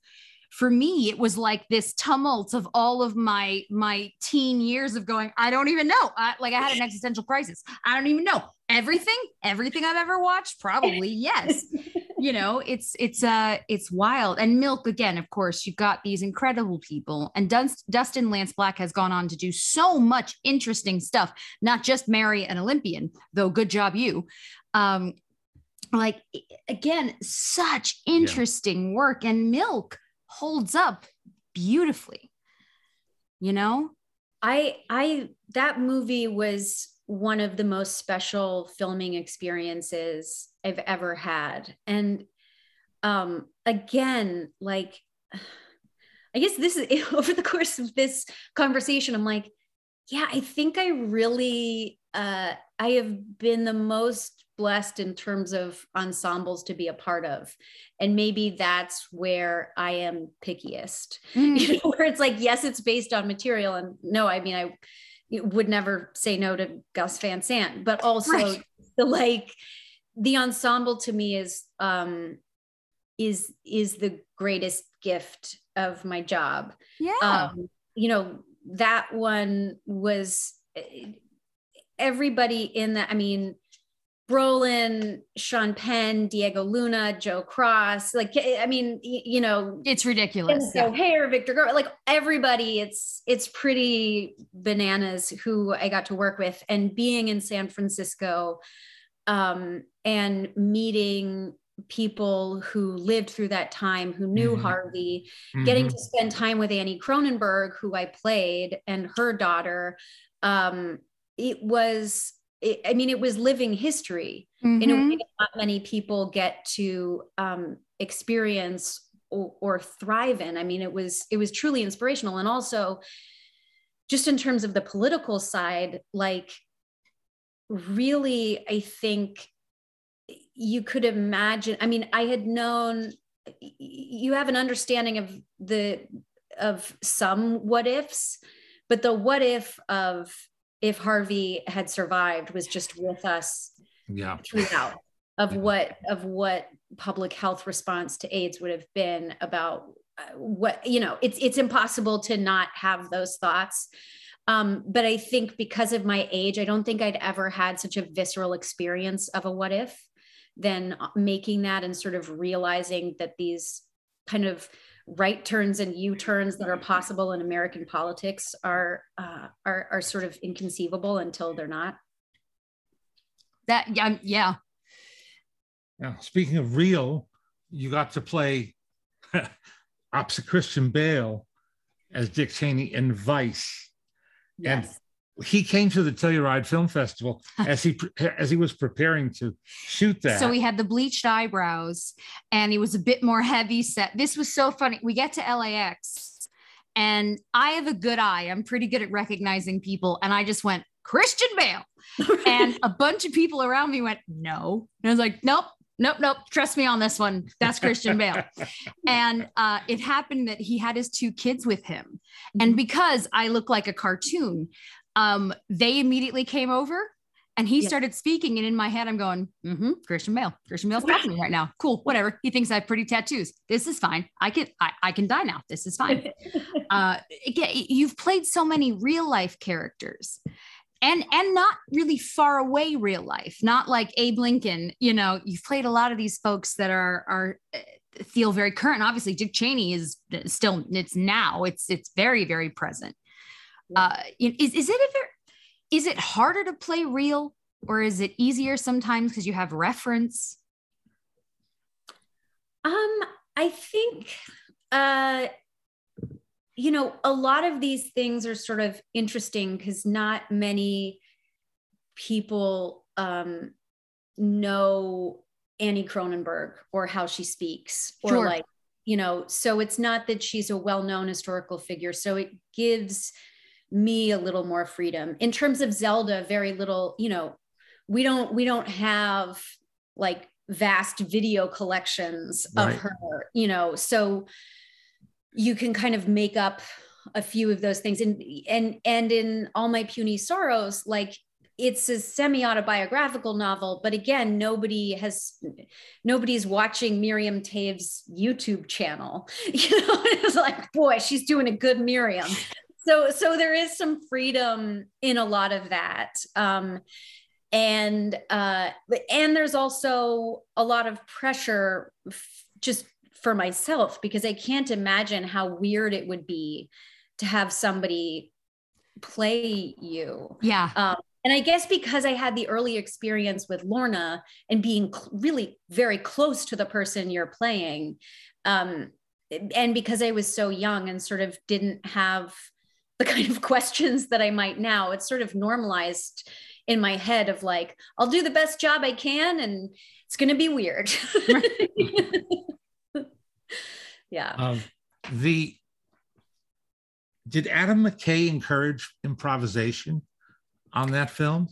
For me, it was like this tumult of all of my my teen years of going, I don't even know. I, like I had an existential crisis. I don't even know everything, everything I've ever watched. Probably yes you know it's it's uh it's wild. And milk again of course you've got these incredible people. And Dust, dustin lance black has gone on to do so much interesting stuff not just marry an olympian though good job you. Um like again such interesting work. And milk holds up beautifully you know? I I that movie was one of the most special filming experiences I've ever had. And um again, like I guess this is over the course of this conversation, I'm like, yeah, I think I really uh I have been the most blessed in terms of ensembles to be a part of. And maybe that's where I am pickiest you know, where it's like, yes, it's based on material. And no, I mean, I would never say no to Gus Van Sant, but also Right. the like, the ensemble to me is, um, is, is the greatest gift of my job. yeah Um, you know, that one was eh, everybody in that. I mean, Brolin, Sean Penn, Diego Luna, Joe Cross, like, I mean, you know, it's ridiculous so O'Hare, Victor, Gar- like everybody, it's it's pretty bananas who I got to work with, and being in San Francisco, um, and meeting people who lived through that time, who knew Mhm. Harvey, getting Mhm. to spend time with Annie Kronenberg, who I played, and her daughter. Um, it was, it, I mean, it was living history in a way that not many people get to um, experience or, or thrive in. I mean, it was it was truly inspirational, and also just in terms of the political side, like really, I think you could imagine. I mean, I had known you have an understanding of the of some what ifs, but the what if of if Harvey had survived was just with us yeah. throughout of what of what public health response to AIDS would have been about uh, what you know it's it's impossible to not have those thoughts. Um, but I think because of my age, I don't think I'd ever had such a visceral experience of a what if than uh, making that and sort of realizing that these kind of right turns and U-turns that are possible in American politics are uh, are are sort of inconceivable until they're not. That yeah yeah. Now, speaking of real, you got to play opposite Christian Bale as Dick Cheney in Vice, yes. and he came to the Telluride Film Festival as he as he was preparing to shoot that. So he had the bleached eyebrows, and he was a bit more heavy set. This was so funny. We get to LAX, and I have a good eye. I'm pretty good at recognizing people, and I just went Christian Bale, and a bunch of people around me went no, and I was like, nope. Nope, nope. Trust me on this one. That's Christian Bale. and uh, it happened that he had his two kids with him. And mm-hmm. because I look like a cartoon, um, they immediately came over and he started speaking. And in my head, I'm going, mm-hmm, Christian Bale. Christian Bale's talking to me right now. Cool, whatever. He thinks I have pretty tattoos. This is fine. I can I, I can die now. This is fine. uh, you've played so many real life characters. And and not really far away real life, not like Abe Lincoln. You know, you've played a lot of these folks that are are uh, feel very current. Obviously, Dick Cheney is still it's now. It's it's very very present. Uh, is, is it ever, is it harder to play real or is it easier sometimes because you have reference? Um, I think, uh, you know, a lot of these things are sort of interesting because not many people um, know Annie Kronenberg or how she speaks or sure. like, you know, so it's not that she's a well known historical figure. So it gives me a little more freedom. In terms of zelda very little you know we don't we don't have like vast video collections right. of her you know so you can kind of make up a few of those things. And and and in all my puny sorrows like it's a semi-autobiographical novel but again nobody has nobody's watching miriam toews's youtube channel. You know it's like boy she's doing a good miriam so so there is some freedom in a lot of that. Um, and uh, and there's also a lot of pressure f- just for myself because i can't imagine how weird it would be to have somebody play you. Yeah. Um, and i guess because i had the early experience with lorna and being cl- really very close to the person you're playing um, and because i was so young and sort of didn't have the kind of questions that I might now. It's sort of normalized in my head of like, I'll do the best job I can and it's going to be weird. yeah. Um, the did Adam McKay encourage improvisation on that film?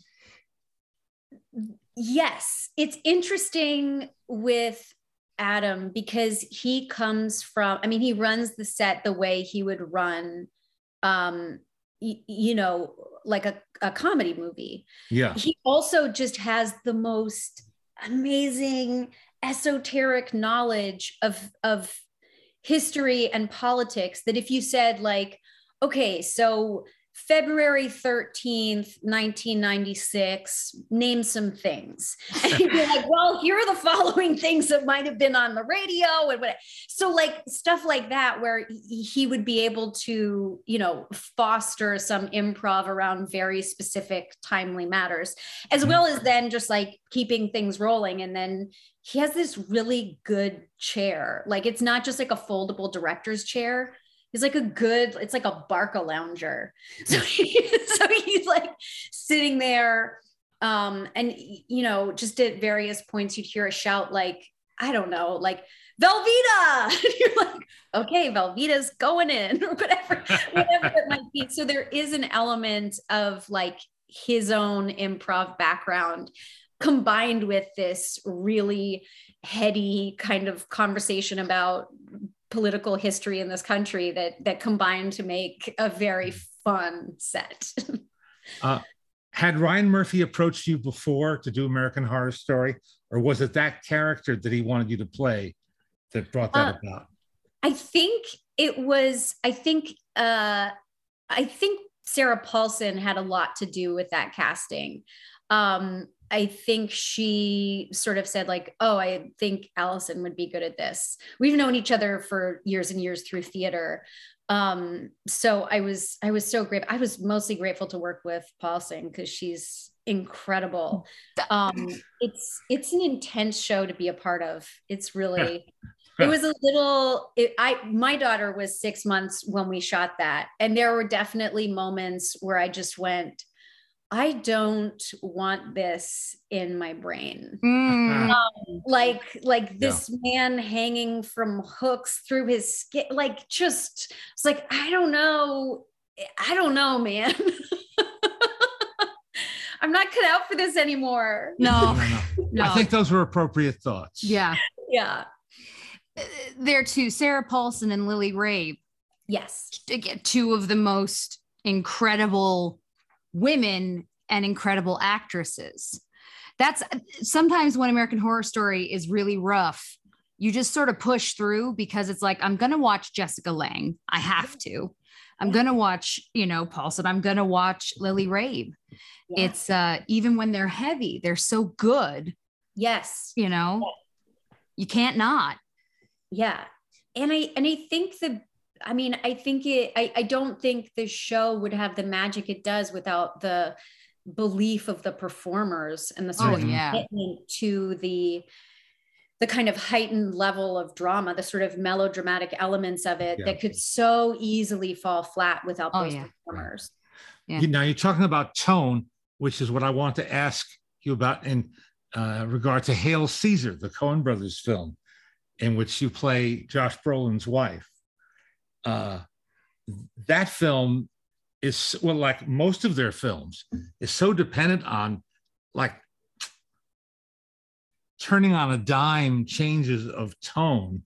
Yes, it's interesting with Adam because he comes from, I mean, he runs the set the way he would run um, y- you know, like a, a comedy movie. Yeah. He also just has the most amazing esoteric knowledge of of history and politics that if you said like okay so February 13th, 1996, name some things. And you'd be like, well, here are the following things that might have been on the radio and what. So, like stuff like that, where he would be able to, you know, foster some improv around very specific, timely matters, as mm-hmm. well as then just like keeping things rolling. And then he has this really good chair. Like, it's not just like a foldable director's chair he's like a good it's like a Barcalounger so, he, so he's like sitting there um and you know just at various points you'd hear a shout like i don't know like velveeta! You're like okay velveeta's going in or whatever whatever it might be. So there is an element of like his own improv background combined with this really heady kind of conversation about political history in this country that that combined to make a very fun set. uh, had Ryan Murphy approached you before to do American Horror Story, or was it that character that he wanted you to play that brought that uh, about? I think it was. I think. Uh, I think Sarah Paulson had a lot to do with that casting. Um, I think she sort of said, like, oh, I think Alison would be good at this. We've known each other for years and years through theater. Um, so I was I was so grateful. I was mostly grateful to work with Paulson because she's incredible. Um, it's it's an intense show to be a part of. It's really it was a little it, i my daughter was six months when we shot that and there were definitely moments where i just went I don't want this in my brain. Mm. Um, like like this yeah. man hanging from hooks through his skin. Like just it's like I don't know. I don't know, man. I'm not cut out for this anymore. No, no, no. no. I think those were appropriate thoughts. Yeah. Yeah. There too, Sarah Paulson and Lily Rabe. Yes. Get two of the most incredible women and incredible actresses. That's sometimes when American Horror Story is really rough, you just sort of push through because it's like, I'm going to watch Jessica Lange. I have to. I'm going to watch, you know, Paulson. I'm going to watch Lily Rabe. Yeah. It's uh, even when they're heavy, they're so good. Yes. You know, you can't not. Yeah. And I, and I think the I mean, I think it, I, I don't think the show would have the magic it does without the belief of the performers and the sort oh, of yeah. commitment to the the kind of heightened level of drama, the sort of melodramatic elements of it yeah. that could so easily fall flat without oh, those yeah. performers. Yeah. now you're talking about tone, which is what I want to ask you about in uh, regard to Hail Caesar, the Coen brothers film, in which you play Josh Brolin's wife uh, that film is well, like most of their films, is so dependent on like turning on a dime changes of tone,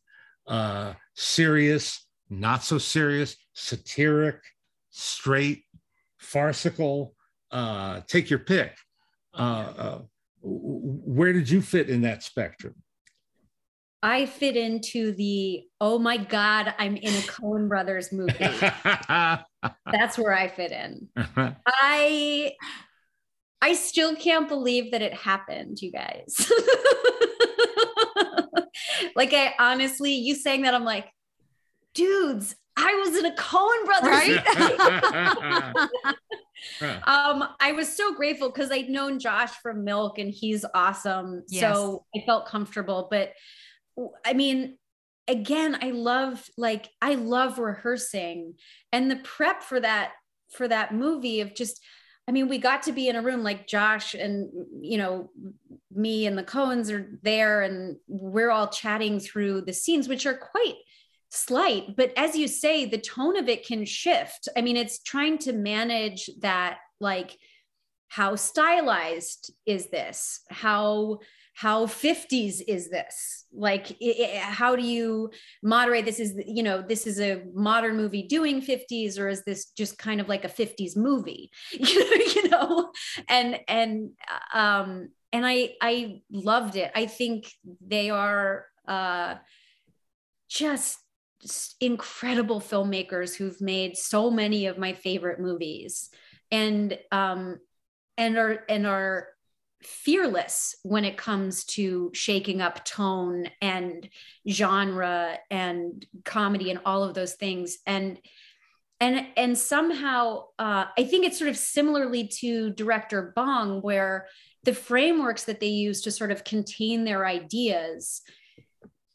uh, serious, not so serious, satiric, straight, farcical. Uh, take your pick. Uh, uh, where did you fit in that spectrum? I fit into the oh my god, I'm in a Coen Brothers movie. That's where I fit in. I I still can't believe that it happened, you guys. like I honestly, you saying that I'm like, dudes, I was in a Coen Brothers. Right? um, I was so grateful because I'd known Josh from Milk and he's awesome. Yes. So I felt comfortable. But I mean, again, I love like I love rehearsing and the prep for that for that movie of just I mean, we got to be in a room like Josh and you know me and the Coens are there and we're all chatting through the scenes which are quite slight, but as you say the tone of it can shift. I mean, it's trying to manage that like how stylized is this? How how 50s is this? Like it, how do you moderate this? Is you know this is a modern movie doing 50s or is this just kind of like a 50s movie? You know? And and um and i i loved it. I think they are uh just incredible filmmakers who've made so many of my favorite movies. And um and are and are fearless when it comes to shaking up tone and genre and comedy and all of those things. And and and somehow uh, i think it's sort of similarly to director bong where the frameworks that they use to sort of contain their ideas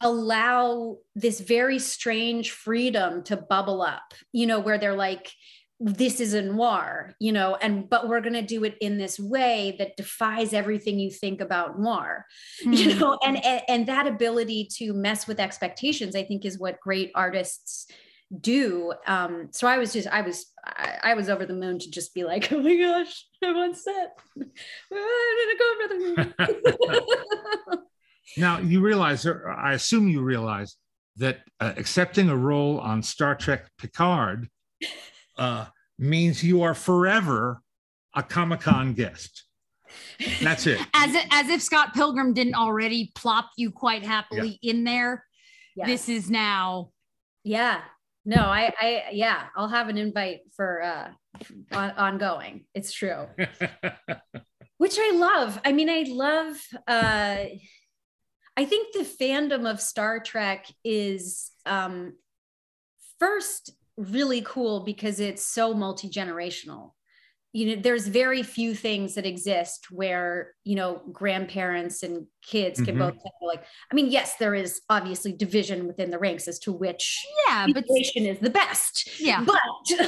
allow this very strange freedom to bubble up you know where they're like this is a noir, you know, and but we're going to do it in this way that defies everything you think about noir, mm-hmm. you know, and, and and that ability to mess with expectations, I think, is what great artists do. Um, so I was just, I was, I, I, was over the moon to just be like, oh my gosh, I'm on set. I'm gonna go over the moon. now you realize, or I assume you realize that uh, accepting a role on Star Trek Picard uh, means you are forever a Comic Con guest. That's it. As if, as if Scott Pilgrim didn't already plop you quite happily yeah. in there. Yes. This is now. Yeah. No, I, I, yeah, I'll have an invite for uh, on, ongoing. It's true. Which I love. I mean, I love. uh I think the fandom of Star Trek is um, first really cool because it's so multi generational you know there's very few things that exist where you know grandparents and kids can mm-hmm. both like i mean yes there is obviously division within the ranks as to which yeah but is the best. Yeah. But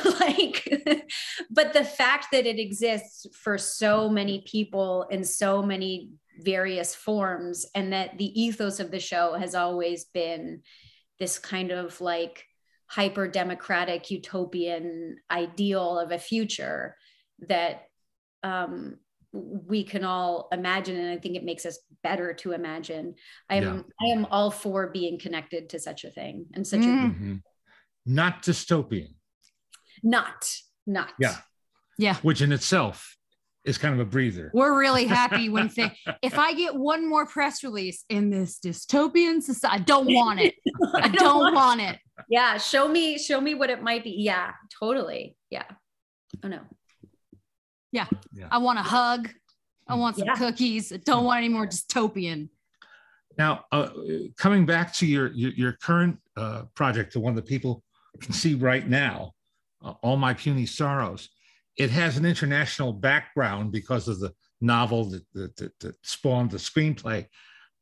like but the fact that it exists for so many people in so many various forms and that the ethos of the show has always been this kind of like hyper democratic utopian ideal of a future that um, we can all imagine and i think it makes us better to imagine i am yeah. i am all for being connected to such a thing and such mm. a mm-hmm. not dystopian not not yeah yeah which in itself is kind of a breather we're really happy when say if i get one more press release in this dystopian society i don't want it i don't want it yeah show me show me what it might be yeah totally yeah oh no yeah. yeah. I want a hug. I want some yeah. cookies. I don't want any more dystopian. Now, uh, coming back to your your, your current uh, project, the one that people can see right now, uh, All My Puny Sorrows, it has an international background because of the novel that, that, that, spawned the screenplay.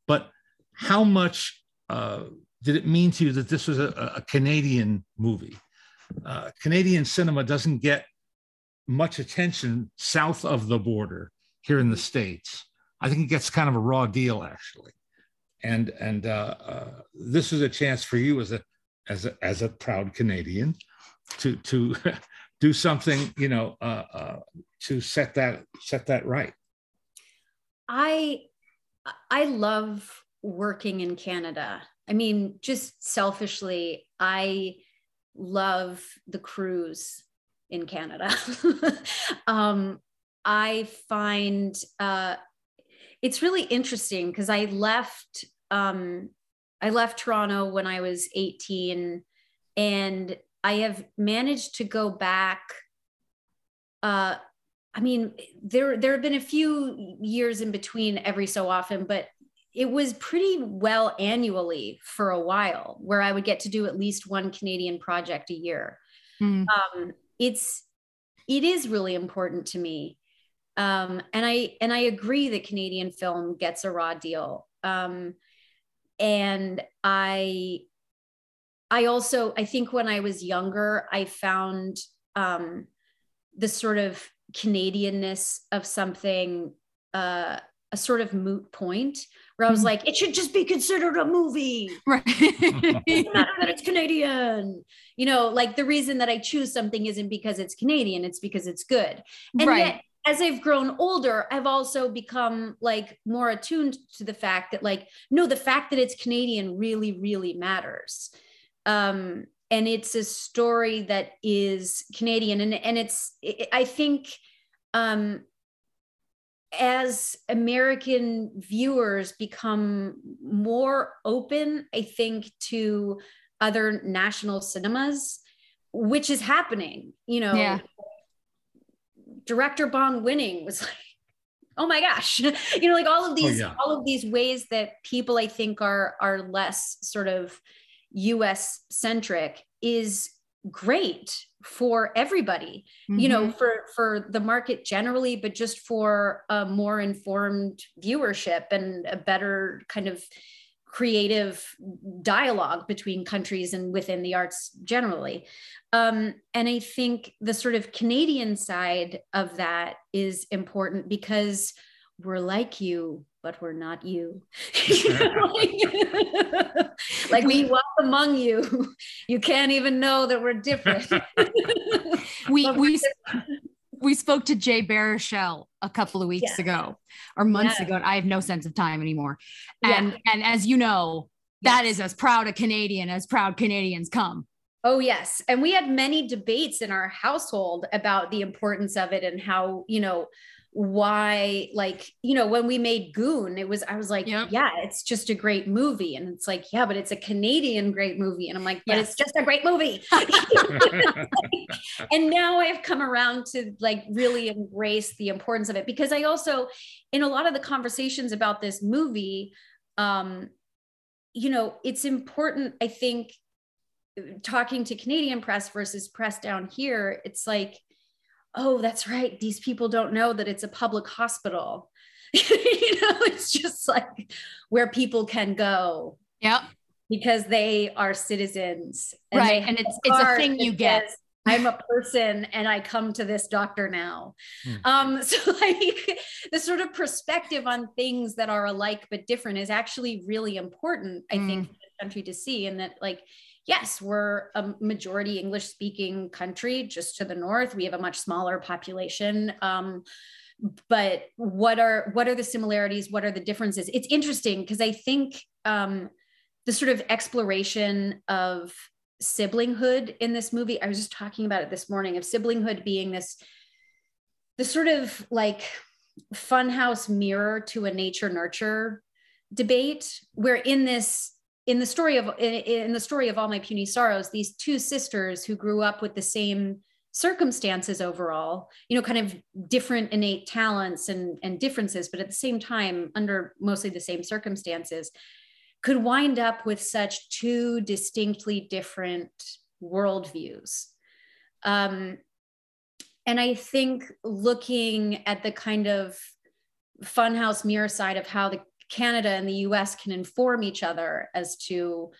But how much uh, did it mean to you that this was a, a Canadian movie? Uh, Canadian cinema doesn't get much attention south of the border here in the states. I think it gets kind of a raw deal actually, and and uh, uh, this is a chance for you as a as a as a proud Canadian to to do something you know uh, uh, to set that set that right. I I love working in Canada. I mean, just selfishly, I love the crews in Canada. um, I find uh, it's really interesting because I left um, I left Toronto when I was 18, and I have managed to go back. Uh, I mean, there there have been a few years in between every so often, but it was pretty well annually for a while, where I would get to do at least one Canadian project a year. Mm. Um, it's it is really important to me um, and i and i agree that canadian film gets a raw deal um, and i i also i think when i was younger i found um, the sort of canadianness of something uh, a sort of moot point where I was mm-hmm. like, it should just be considered a movie. Right. it matter that it's Canadian. You know, like the reason that I choose something isn't because it's Canadian, it's because it's good. And right. yet, as I've grown older, I've also become like more attuned to the fact that, like, no, the fact that it's Canadian really, really matters. Um, and it's a story that is Canadian. And, and it's, I think, um, as American viewers become more open, I think, to other national cinemas, which is happening. You know, yeah. director bong winning was like, oh my gosh, you know, like all of oh, these, oh, yeah. all of these ways that people I think are are less sort of US centric is great for everybody mm-hmm. you know mm-hmm. for for the market generally but just for a more informed viewership and a better kind of creative dialogue between countries and within the arts generally um, and i think the sort of canadian side of that is important because we're like you but we're not you. like, we walk among you. You can't even know that we're different. we we we spoke to Jay Baruchel a couple of weeks ago or months ago. And I have no sense of time anymore. And yeah. and as you know, that yes. is as proud a Canadian as proud Canadians come. Oh, yes. And we had many debates in our household about the importance of it and how, you know, why like you know when we made goon it was i was like yep. yeah it's just a great movie and it's like yeah but it's a canadian great movie and i'm like but yes. it's just a great movie and now i've come around to like really embrace the importance of it because i also in a lot of the conversations about this movie um you know it's important i think talking to canadian press versus press down here it's like oh, that's right. These people don't know that it's a public hospital. you know, it's just like where people can go. Yep. Because they are citizens. And right. And it's it's a thing you get. I'm a person and I come to this doctor now. Hmm. Um, so like the sort of perspective on things that are alike but different is actually really important, I mm. think, for the country to see. And that like yes, we're a majority English speaking country just to the north. We have a much smaller population. Um, but what are what are the similarities? What are the differences? It's interesting because I think um, the sort of exploration of siblinghood in this movie. I was just talking about it this morning of siblinghood being this the sort of like funhouse mirror to a nature nurture debate where in this in the story of in the story of all my puny sorrows these two sisters who grew up with the same circumstances overall you know kind of different innate talents and and differences but at the same time under mostly the same circumstances could wind up with such two distinctly different worldviews. Um, and i think looking at the kind of funhouse mirror side of how the Canada and the US can inform each other as to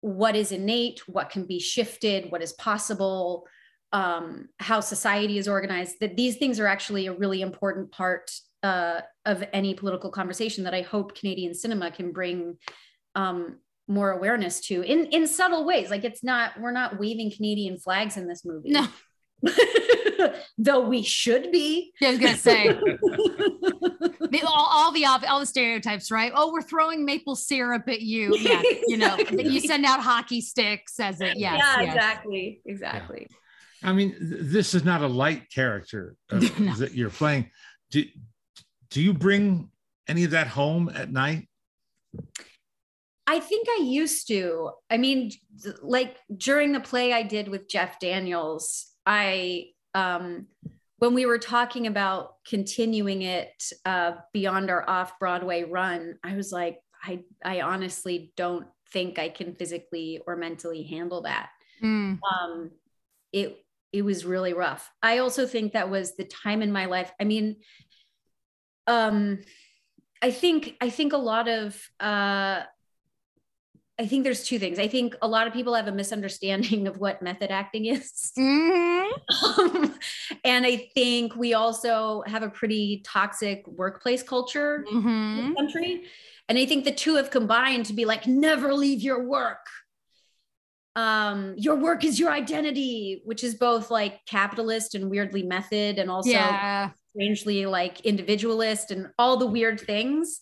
what is innate, what can be shifted, what is possible, um, how society is organized, that these things are actually a really important part uh, of any political conversation that I hope Canadian cinema can bring um, more awareness to in, in subtle ways. Like it's not, we're not waving Canadian flags in this movie. No. though we should be. Yeah, I was gonna say the, all, all, the all the stereotypes, right? Oh, we're throwing maple syrup at you. Yeah, you know, you send out hockey sticks as it. Yes, yeah, yes. exactly, exactly. Yeah. I mean, this is not a light character uh, no. that you're playing. Do do you bring any of that home at night? I think I used to. I mean, like during the play I did with Jeff Daniels, I um, when we were talking about continuing it uh, beyond our off Broadway run, I was like, I I honestly don't think I can physically or mentally handle that. Mm. Um, it it was really rough. I also think that was the time in my life. I mean, um, I think I think a lot of uh, I think there's two things. I think a lot of people have a misunderstanding of what method acting is. Mm-hmm. Um, and I think we also have a pretty toxic workplace culture mm-hmm. in the country. And I think the two have combined to be like, never leave your work. Um, your work is your identity, which is both like capitalist and weirdly method, and also yeah. strangely like individualist and all the weird things.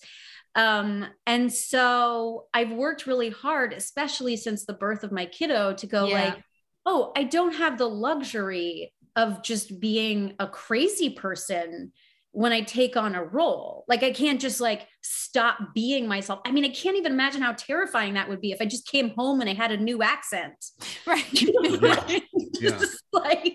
Um, and so I've worked really hard, especially since the birth of my kiddo, to go yeah. like, oh, I don't have the luxury of just being a crazy person when I take on a role. Like I can't just like stop being myself. I mean, I can't even imagine how terrifying that would be if I just came home and I had a new accent. Right. yeah. yeah. like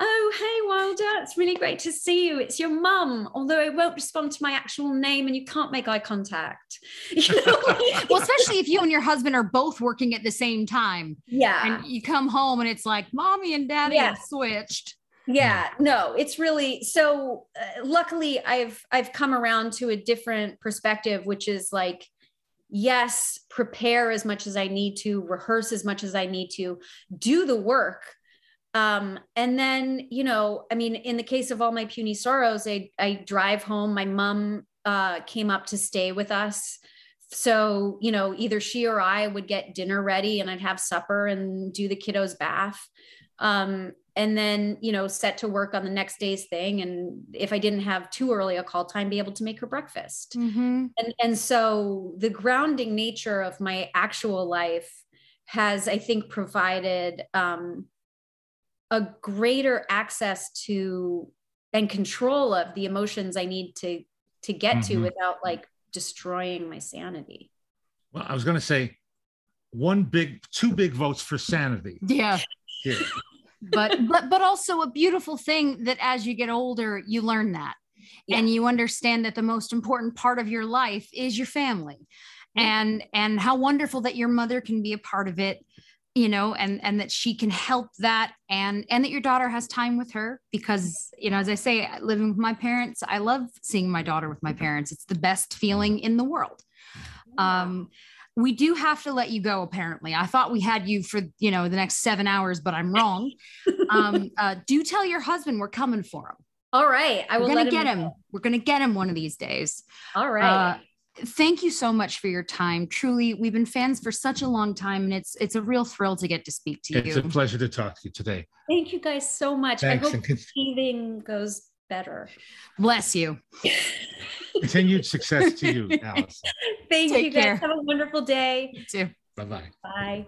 Oh, hey, Wilder. It's really great to see you. It's your mum, although I won't respond to my actual name and you can't make eye contact. You know? well, especially if you and your husband are both working at the same time. Yeah. And you come home and it's like, mommy and daddy yeah. have switched. Yeah, no, it's really so uh, luckily I've I've come around to a different perspective which is like yes, prepare as much as I need to, rehearse as much as I need to, do the work um, and then, you know, I mean, in the case of all my puny sorrows, I, I drive home. My mom uh, came up to stay with us. So, you know, either she or I would get dinner ready and I'd have supper and do the kiddos' bath. Um, and then, you know, set to work on the next day's thing. And if I didn't have too early a call time, be able to make her breakfast. Mm-hmm. And, and so the grounding nature of my actual life has, I think, provided um, a greater access to and control of the emotions I need to to get Mhm. to without like destroying my sanity. Well, I was going to say one big, two big votes for sanity Yeah. here. But but but also a beautiful thing that as you get older, you learn that. And you understand that the most important part of your life is your family. And and how wonderful that your mother can be a part of it you know and and that she can help that and and that your daughter has time with her because you know as i say living with my parents i love seeing my daughter with my parents. It's the best feeling in the world. Um we do have to let you go apparently. I thought we had you for you know the next seven hours but i'm wrong. Um uh, do tell your husband we're coming for him. All right. I we're will gonna let get know. him. We're gonna get him one of these days. All right. uh, thank you so much for your time truly we've been fans for such a long time and it's it's a real thrill to get to speak to It's you It's a pleasure to talk to you today. Thank you guys so much. Thanks, I hope and con- teething goes better. bless you continued success to you, Alice. Thank Take you guys. care. Have a wonderful day. You too Bye bye. Bye.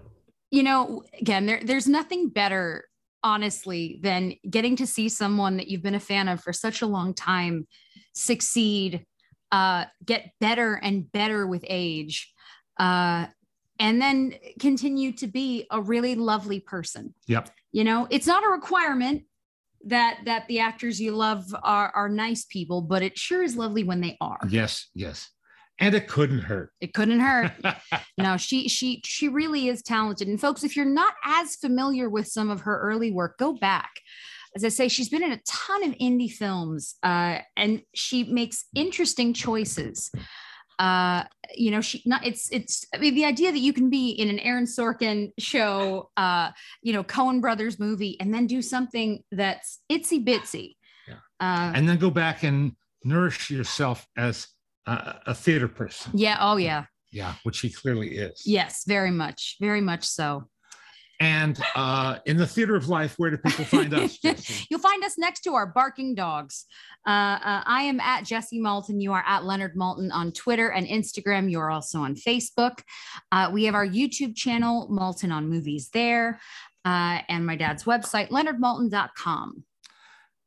you know again there, there's nothing better honestly than getting to see someone that you've been a fan of for such a long time succeed uh, get better and better with age uh, and then continue to be a really lovely person Yep. you know it's not a requirement that that the actors you love are are nice people but it sure is lovely when they are Yes, yes. And it couldn't hurt. it couldn't hurt no she she she really is talented and folks if you're not as familiar with some of her early work go back as i say she's been in a ton of indie films uh, and she makes interesting choices uh you know she not it's it's i mean the idea that you can be in an aaron sorkin show uh you know coen brothers movie and then do something that's itsy bitsy Yeah. uh and then go back and nourish yourself as a, a theater person. yeah oh yeah Yeah, which he clearly is. yes very much very much so And uh, in the theater of life, where do people find us? You'll find us next to our barking dogs. Uh, uh, I am at Jessie Maltin. You are at Leonard Maltin on Twitter and Instagram. You are also on Facebook. Uh, we have our YouTube channel, Maltin on Movies, there, uh, and my dad's website, leonardmaltin.com.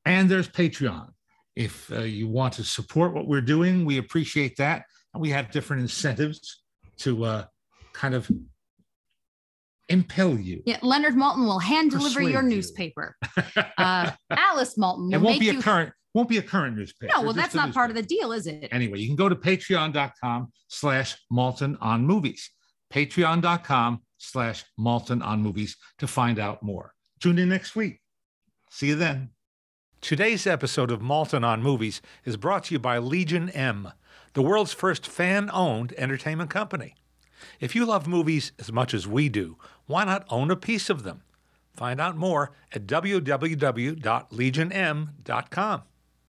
and there's Patreon. If uh, you want to support what we're doing, we appreciate that. And we have different incentives to uh, kind of impel you. Yeah, Leonard Maltin will hand deliver your you. newspaper. Uh, Alice Maltin will it won't make be you. a current, won't be a current newspaper. no, well, that's a not part of the deal, is it? Anyway, you can go to patreon.com slash Maltin on movies. Patreon.com slash Maltin on movies to find out more. Tune in next week. See you then. Today's episode of Maltin on Movies is brought to you by Legion M, the world's first fan owned entertainment company. If you love movies as much as we do, why not own a piece of them? Find out more at www.legionm.com.